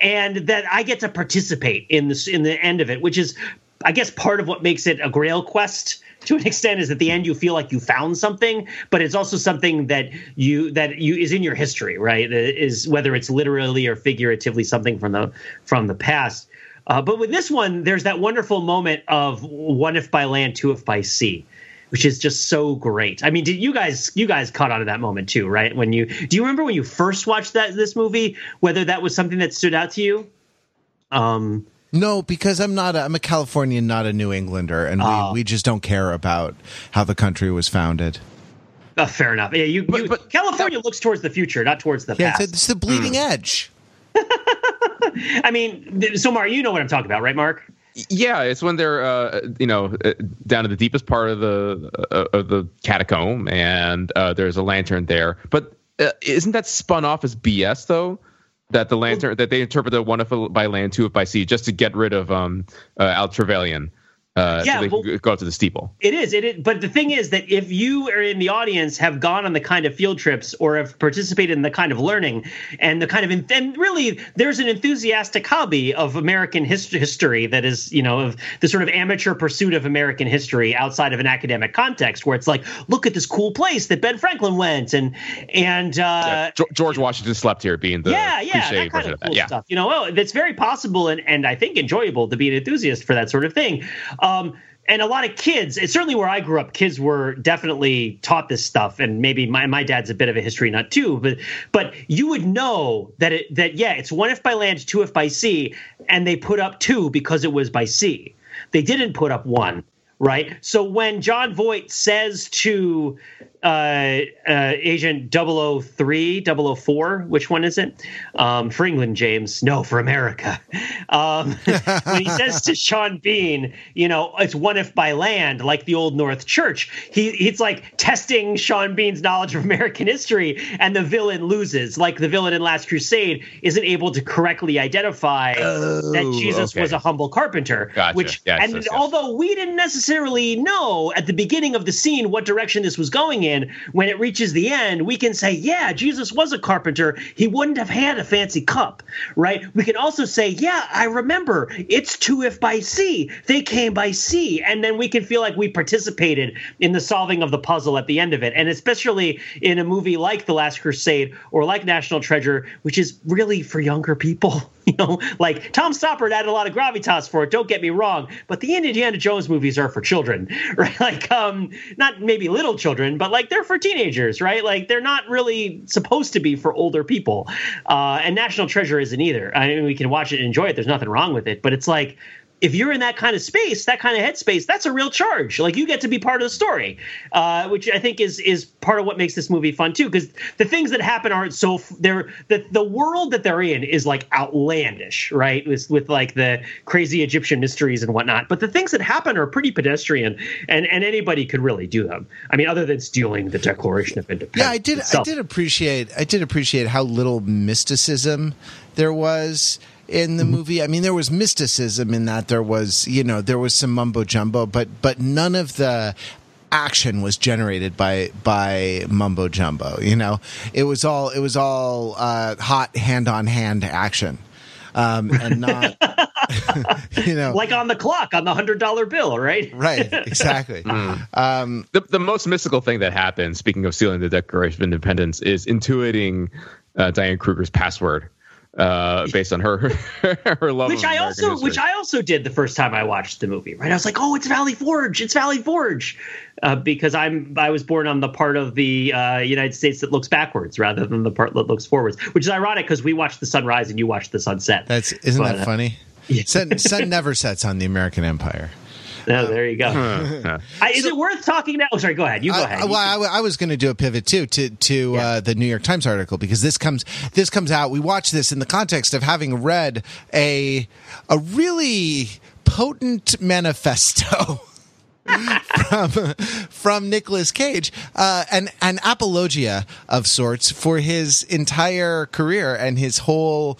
and that I get to participate in this in the end of it, which is, I guess, part of what makes it a Grail quest to an extent is at the end you feel like you found something but it's also something that you that you is in your history right? Is whether it's literally or figuratively something from the from the past. Uh, but with this one there's that wonderful moment of one if by land two if by sea which is just so great. I mean did you guys you guys caught on to that moment too right? When you do you remember when you first watched that this movie whether that was something that stood out to you? Um No, because I'm not. A, I'm a Californian, not a New Englander, and Oh. we, we just don't care about how the country was founded. uh, fair enough yeah you, you but- california looks towards the future not towards the Yeah, past it's, it's the bleeding edge. *laughs* I mean, so Mark, you know what I'm talking about, right, Mark? Yeah, it's when they're uh, you know uh, down to the deepest part of the uh, of the catacomb, and uh, there's a lantern there. But uh, isn't that spun off as BS though? That the lantern that they interpret the one if by land, two if by sea, just to get rid of um uh, Alec Trevelyan, uh, Yeah, so they well- can go up to the steeple. It is. It is. But the thing is that if you are in the audience, have gone on the kind of field trips or have participated in the kind of learning and the kind of, and really, there's an enthusiastic hobby of American hist- history that is, you know, of the sort of amateur pursuit of American history outside of an academic context, where it's like, look at this cool place that Ben Franklin went, and and uh, Yeah, George Washington slept here, being the yeah, yeah, that kind of of that. cool Yeah, stuff. You know, oh, that's very possible and, and I think enjoyable to be an enthusiast for that sort of thing. Um, Um, and a lot of kids, it's certainly where I grew up, kids were definitely taught this stuff. And maybe my, my dad's a bit of a history nut too, but but you would know that it that yeah, it's one if by land, two if by sea, and they put up two because it was by sea. They didn't put up one right? So when Jon Voight says to uh, uh, Agent 003, 004. Which one is it? Um, for England, James. No, for America. Um, *laughs* when he says to Sean Bean, you know, it's one if by land, like the Old North Church, he he's like testing Sean Bean's knowledge of American history, and the villain loses. Like the villain in Last Crusade isn't able to correctly identify Oh, that Jesus okay. was a humble carpenter. Gotcha. Which, Yes, and yes, yes. although we didn't necessarily know at the beginning of the scene what direction this was going in, when it reaches the end, we can say, yeah, Jesus was a carpenter. He wouldn't have had a fancy cup, right? We can also say, yeah, I remember it's two if by sea. They came by sea. And then we can feel like we participated in the solving of the puzzle at the end of it. And especially in a movie like The Last Crusade or like National Treasure, which is really for younger people. *laughs* You know, like Tom Stoppard added a lot of gravitas for it. Don't get me wrong, but the Indiana Jones movies are for children, *laughs* right? Like, um, not maybe little children, but like they're for teenagers, right? Like they're not really supposed to be for older people. Uh, and National Treasure isn't either. I mean, we can watch it and enjoy it. There's nothing wrong with it, but it's like if you're in that kind of space, that kind of headspace, that's a real charge. Like you get to be part of the story, uh, which I think is is part of what makes this movie fun too. Because the things that happen aren't so f- they're the the world that they're in is like outlandish, right? With with like the crazy Egyptian mysteries and whatnot. But the things that happen are pretty pedestrian, and and anybody could really do them. I mean, other than stealing the Declaration of Independence. Yeah, I did. I did appreciate. I did appreciate how little mysticism there was in the movie. I mean, there was mysticism in that there was, you know, there was some mumbo jumbo, but but none of the action was generated by by mumbo jumbo. You know, it was all it was all uh, hot hand on hand action, um, and not, *laughs* you know, like on the clock on the hundred dollar bill, right? *laughs* right? Exactly. *laughs* Um, the, the most mystical thing that happened, speaking of stealing the Declaration of Independence, is intuiting uh, Diane Kruger's password uh, based on her *laughs* her love which of I American also history. which I also did the first time I watched the movie. Right, I was like, "Oh, it's Valley Forge! It's Valley Forge," uh, because I'm I was born on the part of the uh, United States that looks backwards rather than the part that looks forwards. Which is ironic because we watched the sunrise and you watched the sunset. that's isn't But, that uh, funny? yeah. Sun, sun never sets on the American Empire. *laughs* Oh, there you go. Uh, *laughs* I, is it worth talking now? Oh, sorry, go ahead. You go I- ahead. I, well, I, w- I was going to do a pivot too to to Yeah. uh, the New York Times article because this comes this comes out. We watch this in the context of having read a a really potent manifesto. *laughs* from from Nicolas Cage, uh, an an apologia of sorts for his entire career and his whole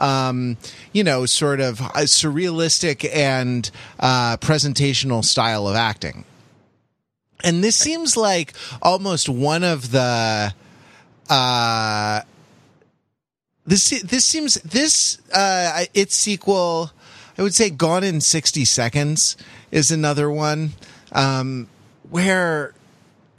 um, you know, sort of uh, surrealistic and uh, presentational style of acting. And this seems like almost one of the uh this this seems this uh its sequel I would say Gone in 60 Seconds is another one um where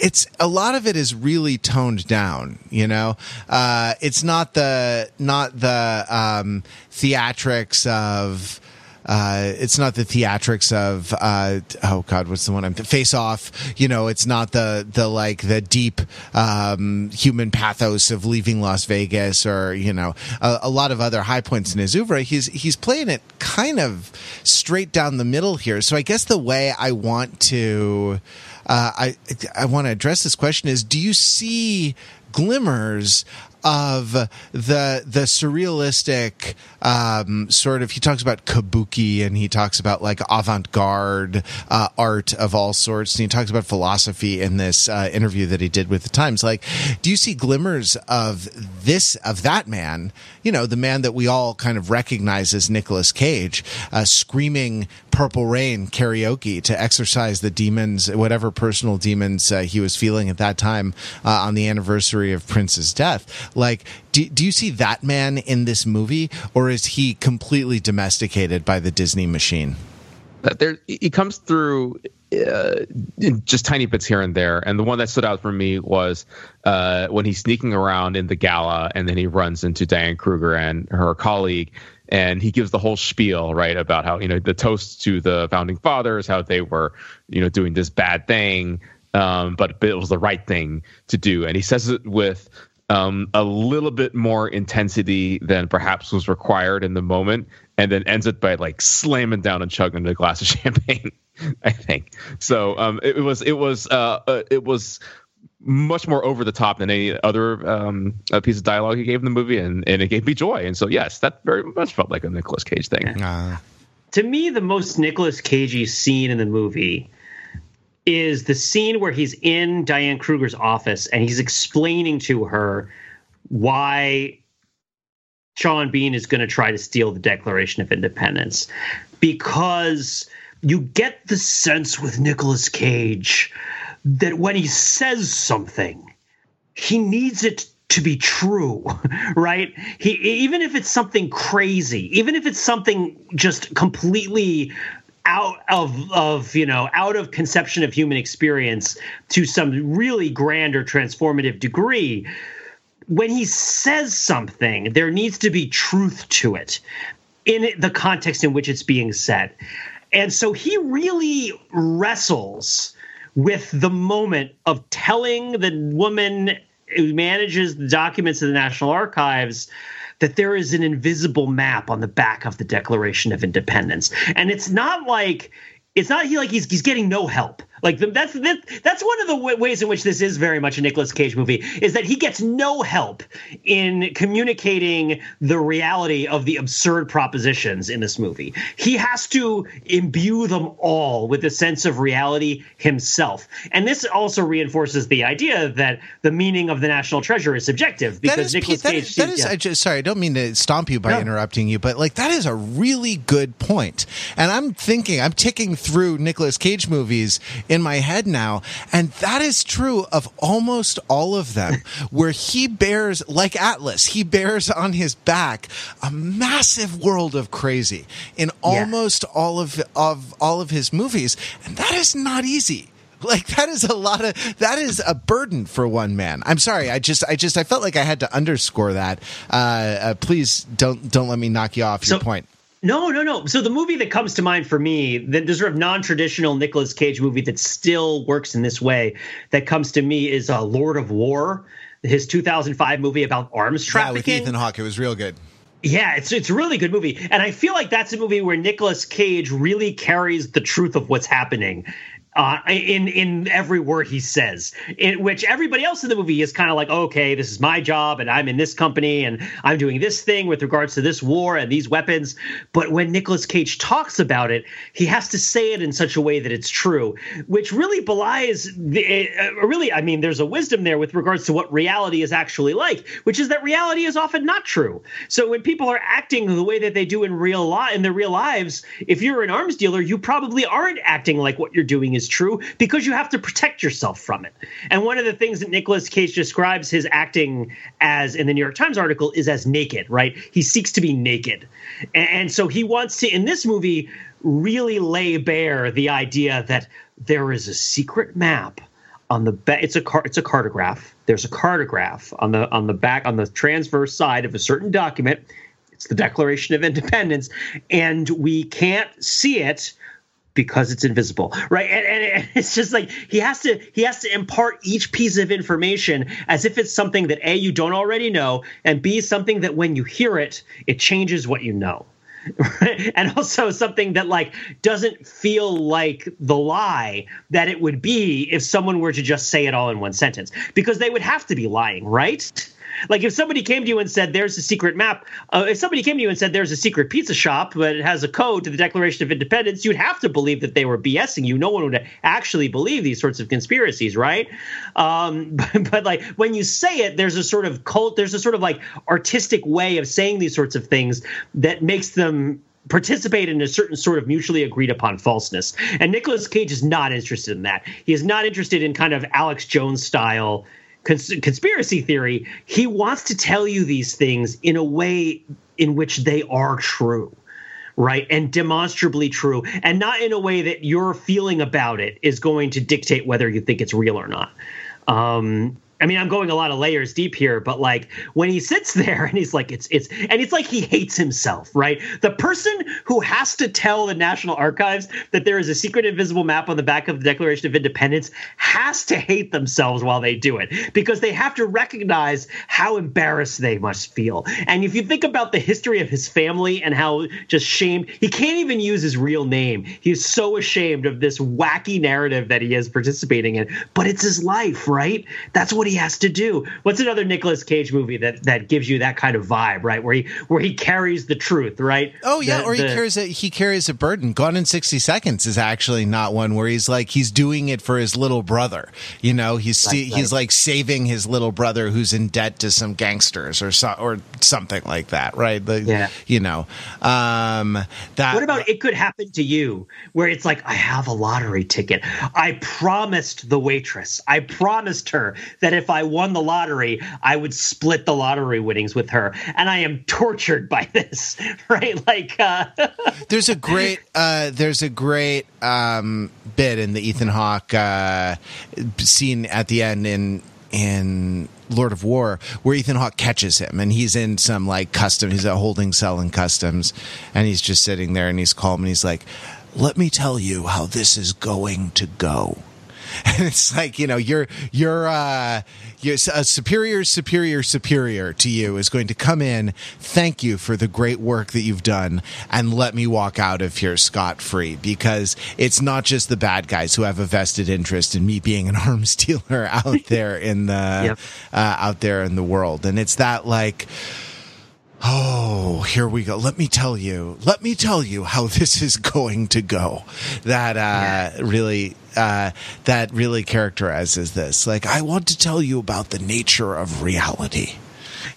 it's a lot of it is really toned down you know uh it's not the not the um theatrics of uh, it's not the theatrics of uh, oh god, what's the one I'm face off? You know, it's not the the like the deep um, human pathos of leaving Las Vegas or you know a, a lot of other high points in his oeuvre. He's he's playing it kind of straight down the middle here. So I guess the way I want to uh, I I want to address this question is: Do you see glimmers of the the surrealistic um, sort of? He talks about kabuki and he talks about like avant garde uh, art of all sorts, and he talks about philosophy in this uh, interview that he did with the Times. Like, do you see glimmers of this of that man? You know, the man that we all kind of recognize as Nicolas Cage, uh, screaming "Purple Rain" karaoke to exorcise the demons, whatever personal demons uh, he was feeling at that time uh, on the anniversary of Prince's death. Like, do, do you see that man in this movie, or is he completely domesticated by the Disney machine? there he comes through uh, just tiny bits here and there and the one that stood out for me was uh, when he's sneaking around in the gala and then he runs into diane kruger and her colleague and he gives the whole spiel right about how you know the toast to the founding fathers how they were you know doing this bad thing um, but it was the right thing to do and he says it with um, a little bit more intensity than perhaps was required in the moment, and then ends it by like slamming down and chugging a glass of *laughs* champagne. I think so. Um, it, it was it was uh, uh, it was much more over the top than any other um, piece of dialogue he gave in the movie, and, and it gave me joy. And so, yes, that very much felt like a Nicolas Cage thing. Uh, to me, the most Nicolas Cagey scene in the movie is the scene where he's in Diane Kruger's office and he's explaining to her why Sean Bean is going to try to steal the Declaration of Independence because you get the sense with Nicolas Cage that when he says something, he needs it to be true, *laughs* right? He even if it's something crazy, even if it's something just completely out of of you know out of conception of human experience to some really grand or transformative degree when he says something there needs to be truth to it in the context in which it's being said. And so he really wrestles with the moment of telling the woman who manages the documents of the National Archives that there is an invisible map on the back of the Declaration of Independence. And it's not like it's not he like he's he's getting no help. Like that's that, that's one of the w- ways in which this is very much a Nicolas Cage movie is that he gets no help in communicating the reality of the absurd propositions in this movie. He has to imbue them all with a sense of reality himself. And this also reinforces the idea that the meaning of the national treasure is subjective because Nicolas that Cage is, that is yeah. I just, sorry, I don't mean to stomp you by No. interrupting you, but like that is a really good point. And I'm thinking, I'm ticking through Nicolas Cage movies in my head now, and that is true of almost all of them, *laughs* where he bears, like Atlas, he bears on his back a massive world of crazy in almost all of of all of his movies, and that is not easy. Like that is a lot of that is a burden for one man. I'm sorry. I just I just I felt like I had to underscore that. Uh, uh, please don't don't let me knock you off your point. No, no, no. So the movie that comes to mind for me, the, the sort of non-traditional Nicolas Cage movie that still works in this way, that comes to me is uh, Lord of War, his 2005 movie about arms Yeah, with trafficking. Ethan Hawke, it was real good. Yeah, it's it's a really good movie, and I feel like that's a movie where Nicolas Cage really carries the truth of what's happening. Uh, in in every word he says, in which everybody else in the movie is kind of like, okay, this is my job, and I'm in this company, and I'm doing this thing with regards to this war and these weapons. But when Nicolas Cage talks about it, he has to say it in such a way that it's true, which really belies the. Uh, really, I mean, there's a wisdom there with regards to what reality is actually like, which is that reality is often not true. So when people are acting the way that they do in real life in their real lives, if you're an arms dealer, you probably aren't acting like what you're doing is true because you have to protect yourself from it. And one of the things that Nicolas Cage describes his acting as in the New York Times article is as naked, right? He seeks to be naked. And, and so he wants to in this movie really lay bare the idea that there is a secret map on the back it's a car it's a cartograph there's a cartograph on the on the back on the transverse side of a certain document it's the declaration of independence and we can't see it because it's invisible right? And, and *laughs* it's just like he has to he has to impart each piece of information as if it's something that a you don't already know and b something that when you hear it it changes what you know. *laughs* And also something that like doesn't feel like the lie that it would be if someone were to just say it all in one sentence because they would have to be lying right like if somebody came to you and said there's a secret map uh, if somebody came to you and said there's a secret pizza shop but it has a code to the declaration of independence you'd have to believe that they were bsing you no one would actually believe these sorts of conspiracies right um, *laughs* but, but like when you say it there's a sort of cult there's a sort of like artistic way of saying these sorts of things that makes them participate in a certain sort of mutually agreed upon falseness. And Nicolas Cage is not interested in that. He is not interested in kind of Alex Jones style cons- conspiracy theory. He wants to tell you these things in a way in which they are true. Right and demonstrably true, and not in a way that your feeling about it is going to dictate whether you think it's real or not. Um, I mean, I'm going a lot of layers deep here, but like when he sits there *laughs* and he's like, it's it's and it's like he hates himself, right? The person who has to tell the National Archives that there is a secret invisible map on the back of the Declaration of Independence has to hate themselves while they do it because they have to recognize how embarrassed they must feel. And if you think about the history of his family and how just shamed, he can't even use his real name. He's so ashamed of this wacky narrative that he is participating in, but it's his life, right? That's what he has to do. What's another Nicolas Cage movie that that gives you that kind of vibe, right? Where he where he carries the truth, right? Oh yeah, The- or he the- carries a he carries a burden. Gone in sixty seconds is actually not one where he's like he's doing it for his little brother. You know, he's Right, he's right. like saving his little brother who's in debt to some gangsters or so, or something like that, right? The, Yeah. You know, um, that. What about it could happen to you where it's like, I have a lottery ticket. I promised the waitress, I promised her that if I won the lottery, I would split the lottery winnings with her. And I am tortured by *laughs* this, right? Like, uh, *laughs* There's a great uh, there's a great um, bit in the Ethan Hawke uh, scene at the end in in Lord of War where Ethan Hawke catches him and he's in some like custom he's a holding cell in customs and he's just sitting there and he's calm and he's like let me tell you how this is going to go *laughs* and it's like you know you're you're uh you're a superior superior superior to you is going to come in thank you for the great work that you've done and let me walk out of here scot free because it's not just the bad guys who have a vested interest in me being an *laughs* arms dealer out there in the uh, out there in the world. And it's that like Oh, here we go. Let me tell you. Let me tell you how *laughs* this is going to go. That uh, really, uh, that really characterizes this. Like, I want to tell you about the nature of reality.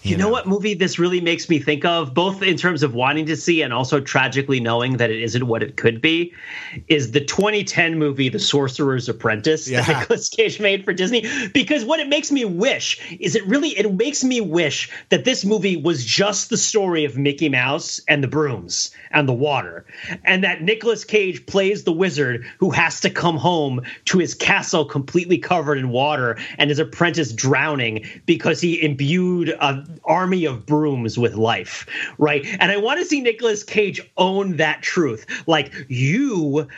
You know what movie this really makes me think of, both in terms of wanting to see and also tragically knowing that it isn't what it could be, is the 2010 movie The Sorcerer's Apprentice Yeah. that Nicolas Cage made for Disney. Because what it makes me wish is it really it makes me wish that this movie was just the story of Mickey Mouse and the brooms and the water, and that Nicolas Cage plays the wizard who has to come home to his castle completely covered in water and his apprentice drowning because he imbued an army of brooms with life, right? And I want to see Nicolas Cage own that truth. Like you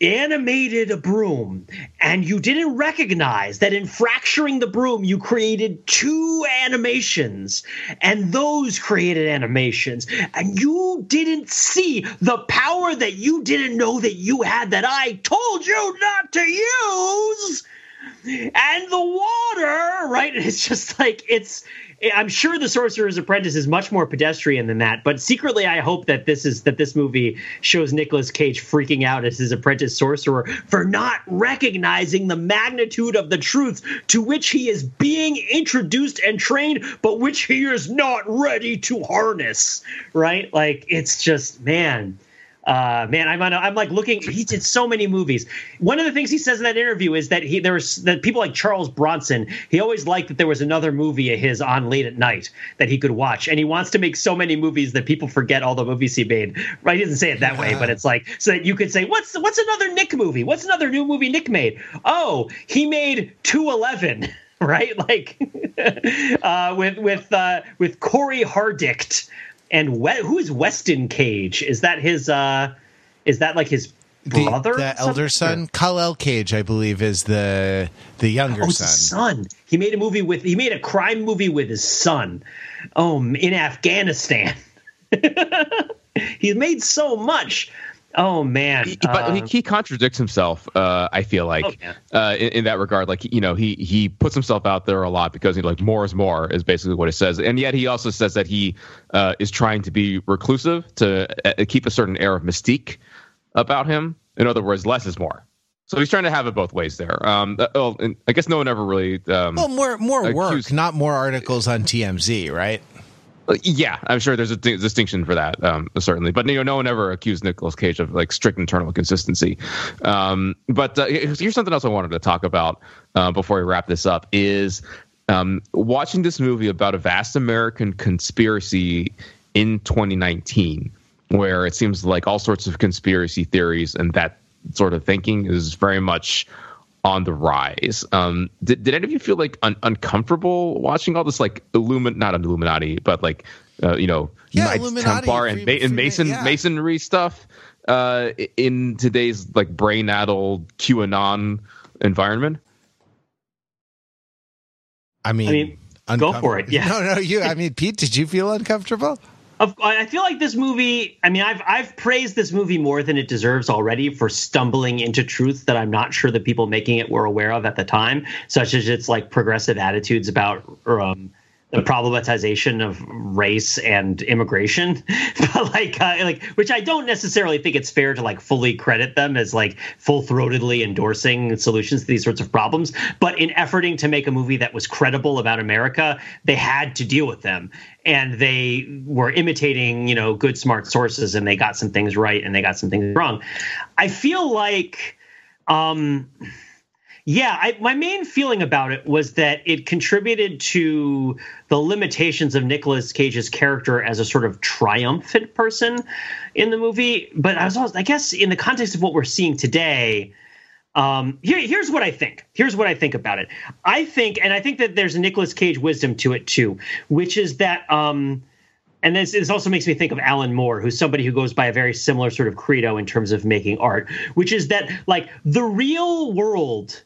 animated a broom and you didn't recognize that in fracturing the broom you created two animations and those created animations and you didn't see the power that you didn't know that you had that I told you not to use and the water, right? *laughs* It's just like it's. I'm sure the Sorcerer's Apprentice is much more pedestrian than that, but secretly, I hope that this is that this movie shows Nicolas Cage freaking out as his apprentice sorcerer for not recognizing the magnitude of the truth to which he is being introduced and trained, but which he is not ready to harness. Right? Like it's just man uh, man, I'm on, I'm like looking. He did so many movies. One of the things he says in that interview is that he there was that people like Charles Bronson. He always liked that there was another movie of his on late at night that he could watch, and he wants to make so many movies that people forget all the movies he made. Right? He doesn't say it that way, but it's like so that you could say, what's what's another Nick movie? What's another new movie Nick made? Oh, he made Two Eleven. *laughs* Right, like *laughs* uh, with with uh, with Cory Hardrict and we- who is Weston Cage? Is that his? uh Is that like his The, brother? or the elder son, Kal-El Cage, I believe, is the the younger Oh, son. son. He made a movie with. He made a crime movie with his son. Oh, in Afghanistan. *laughs* He's made so much. Oh man! He- but Uh, he, he contradicts himself. Uh, I feel like Oh, yeah. uh, in, in that regard, like you know, he he puts himself out there a lot because he like more is more is basically what it says, and yet he also says that he uh, is trying to be reclusive to uh, keep a certain air of mystique about him. In other words, less is more. So he's trying to have it both ways there. Um, uh, well, and I guess no one ever really. Um, Well, more more work, Accused- not more articles on TMZ, right? Uh, Yeah, I'm sure there's a di- distinction for that, um, certainly. But you know, no one ever accused Nicolas Cage of like strict internal consistency. Um, but uh, here's here's something else I wanted to talk about uh, before we wrap this up: is um, watching this movie about a vast American conspiracy in 2019, where it seems like all sorts of conspiracy theories and that sort of thinking is very much on the rise. Um, did, did any of you feel like un- uncomfortable watching all this like Illumin not Illuminati, but like uh, you know Yeah, Knights Templar and, ma- and Mason yeah. Masonry stuff uh, in today's like brain addled QAnon environment? I mean, I mean, go for it, yeah. *laughs* No, no, you. I mean, Pete, did you feel uncomfortable? I feel like this movie. I mean, I've I've praised this movie more than it deserves already for stumbling into truths that I'm not sure the people making it were aware of at the time, such as its like progressive attitudes about um, the problematization of race and immigration. *laughs* but like, uh, like, which I don't necessarily think it's fair to like fully credit them as like full throatedly endorsing solutions to these sorts of problems. But in efforting to make a movie that was credible about America, they had to deal with them and they were imitating, you know, good smart sources and they got some things right and they got some things wrong. I feel like um yeah, I, my main feeling about it was that it contributed to the limitations of Nicolas Cage's character as a sort of triumphant person in the movie. But I was, also, I guess, in the context of what we're seeing today, um, here, here's what I think. Here's what I think about it. I think, and I think that there's a Nicolas Cage wisdom to it too, which is that. Um, and this, this also makes me think of Alan Moore, who's somebody who goes by a very similar sort of credo in terms of making art, which is that like the real world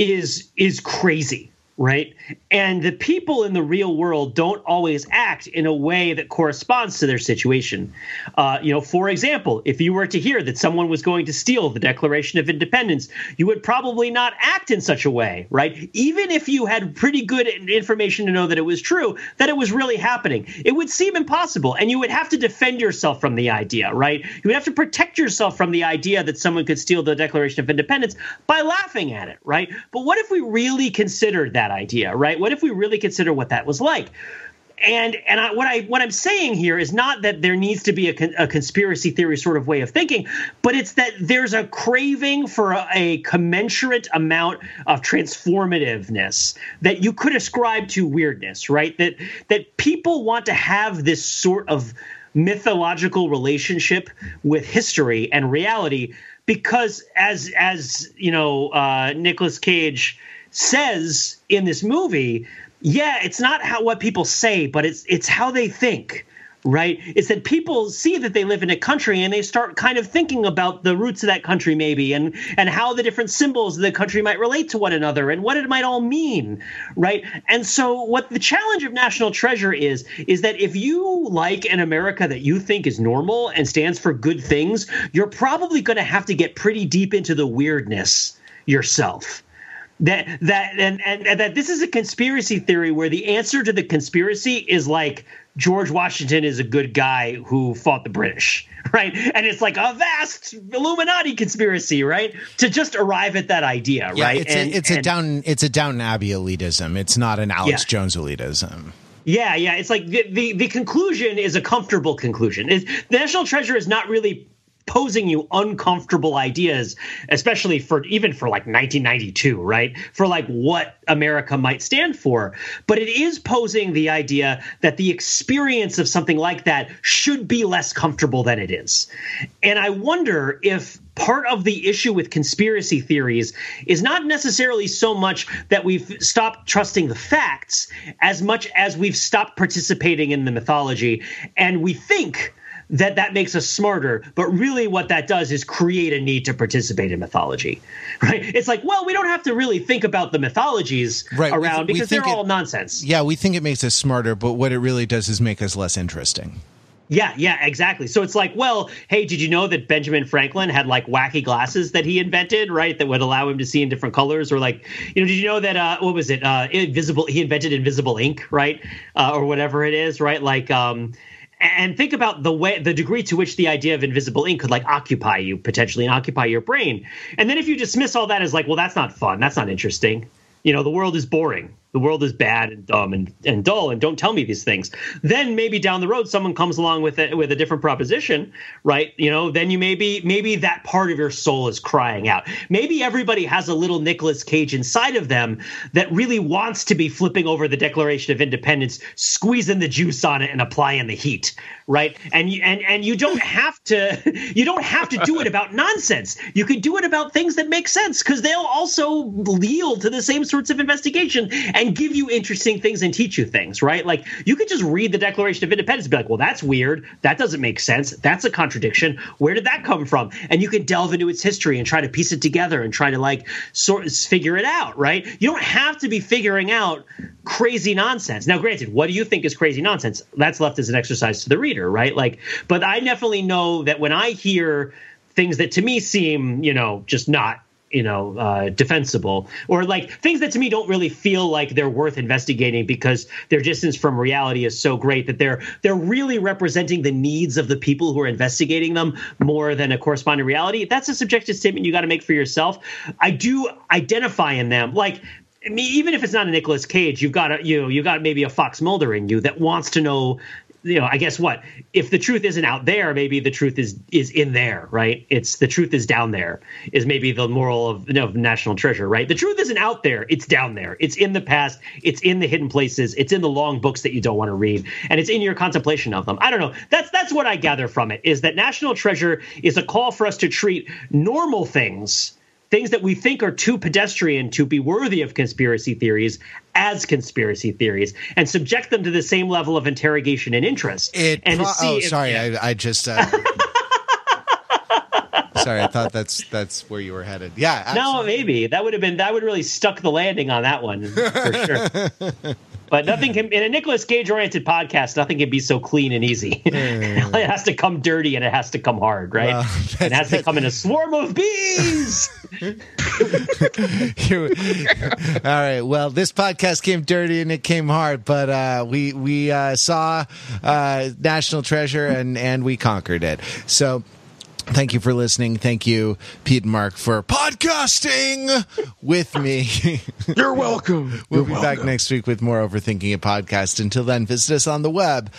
is is crazy right? And the people in the real world don't always act in a way that corresponds to their situation. Uh, you know for example if you were to hear that someone was going to steal the declaration of independence you would probably not act in such a way right? Even if you had pretty good information to know that it was true that it was really happening. It would seem impossible and you would have to defend yourself from the idea right? You would have to protect yourself from the idea that someone could steal the declaration of independence by laughing at it right? But what if we really considered that idea right what if we really consider what that was like and and I, what I what I'm saying here is not that there needs to be a, con, a conspiracy theory sort of way of thinking, but it's that there's a craving for a, a commensurate amount of transformativeness that you could ascribe to weirdness, right? That that people want to have this sort of mythological relationship with history and reality because as as you know uh, Nicolas Cage says in this movie yeah, it's not how what people say, but it's it's how they think, right? It's that people see that they live in a country and they start kind of thinking about the roots of that country maybe and and how the different symbols of the country might relate to one another and what it might all mean, right? And so what the challenge of National Treasure is is that if you like an America that you think is normal and stands for good things, you're probably going to have to get pretty deep into the weirdness yourself that that and, and and that this is a conspiracy theory where the answer to the conspiracy is like George Washington is a good guy who fought the British, *laughs* right? And it's like a vast Illuminati conspiracy, right? To just arrive at that idea, Yeah, right? It's and, a, it's and, a Down it's a Downton Abbey elitism. It's not an Alex Yeah. Jones elitism. Yeah, yeah. It's like the, the, the conclusion is a comfortable conclusion. It, the National Treasure is not really posing you uncomfortable ideas, especially for even for like 1992, right? For like what America might stand for. But it is posing the idea that the experience of something like that should be less comfortable than it is. And I wonder if part of the issue with conspiracy theories is not necessarily so much that we've stopped trusting the facts as much as we've stopped participating in the mythology and we think that that makes us smarter but really what that does is create a need to participate in mythology *laughs* right it's like well we don't have to really think about the mythologies Right, around th- we because they're think it- all nonsense Yeah, we think it makes us smarter, but what it really does is make us less interesting. Yeah, yeah, exactly. So it's like, well, hey, did you know that Benjamin Franklin had like wacky glasses that he invented, right? That would allow him to see in different colors, or like, you know, did you know that uh, what was it? Uh, invisible. He invented invisible ink, right, uh, or whatever it is, right? Like, um, and think about the way, the degree to which the idea of invisible ink could like occupy you potentially and occupy your brain. And then if you dismiss all that as like, well, that's not fun, that's not interesting. You know, the world is boring, the world is bad and dumb and, and dull and don't tell me these things. Then maybe down the road someone comes along with it with a different proposition right? You know then you maybe maybe that part of your soul is crying out. Maybe everybody has a little Nicolas Cage inside of them that really wants to be flipping over the Declaration of Independence squeezing the juice on it and applying the heat right? And you and and you don't have to *laughs* you don't have to do it about nonsense. You can do it about things that make sense because they'll also yield to the same sorts of investigation give you interesting things and teach you things, right? Like you could just read the Declaration of Independence and be like, well, that's weird. That doesn't make sense. That's a contradiction. Where did that come from? And you can delve into its history and try to piece it together and try to like sort of figure it out, right? You don't have to be figuring out crazy nonsense. Now, granted, what do you think is crazy nonsense? That's left as an exercise to the reader, right? Like, but I definitely know that when I hear things that to me seem, you know, just not you know uh, defensible or like things that to me don't really feel like they're worth investigating because their distance from reality is so great that they're they're really representing the needs of the people who are investigating them more than a corresponding reality. That's a subjective statement you got to make for yourself. I do identify in them. Like I mean, even if it's not a Nicolas Cage, you've got a, you know, you got maybe a Fox Mulder in you that wants to know you know, I guess what if the truth isn't out there, maybe the truth is is in there, right? It's the truth is down there is maybe the moral of, you know, of national treasure, right? The truth isn't out there; it's down there. It's in the past. It's in the hidden places. It's in the long books that you don't want to read, and it's in your contemplation of them. I don't know. That's that's what I gather from it is that national treasure is a call for us to treat normal things things that we think are too pedestrian to be worthy of conspiracy theories as conspiracy theories and subject them to the same level of interrogation and interest. It and pro- oh, if- sorry, yeah. I, I just. Uh, *laughs* sorry, I thought that's that's where you were headed. Yeah, No, maybe that would have been that would really stuck the landing on that one for sure. *laughs* But nothing can in a Nicolas Cage oriented podcast. Nothing can be so clean and easy. *laughs* it has to come dirty and it has to come hard, right? Well, *laughs* it has to come in a swarm of bees. You- *laughs* all right. Well, this podcast came dirty and it came hard, but uh, we we uh, saw uh, National Treasure and and we conquered it. So. Thank you for listening. Thank you, Pete and Mark, for podcasting with me. *laughs* You're welcome. we'll be back next week with more Overthinking It podcast. Until then, visit us on the web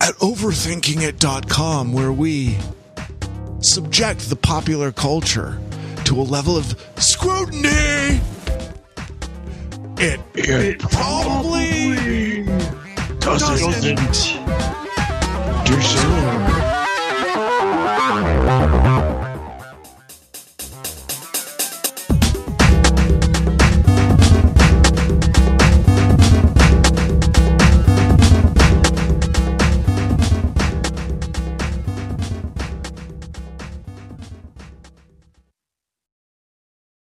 at overthinkingit.com, where we subject the popular culture to a level of scrutiny. It, it probably doesn't Do so. Bye.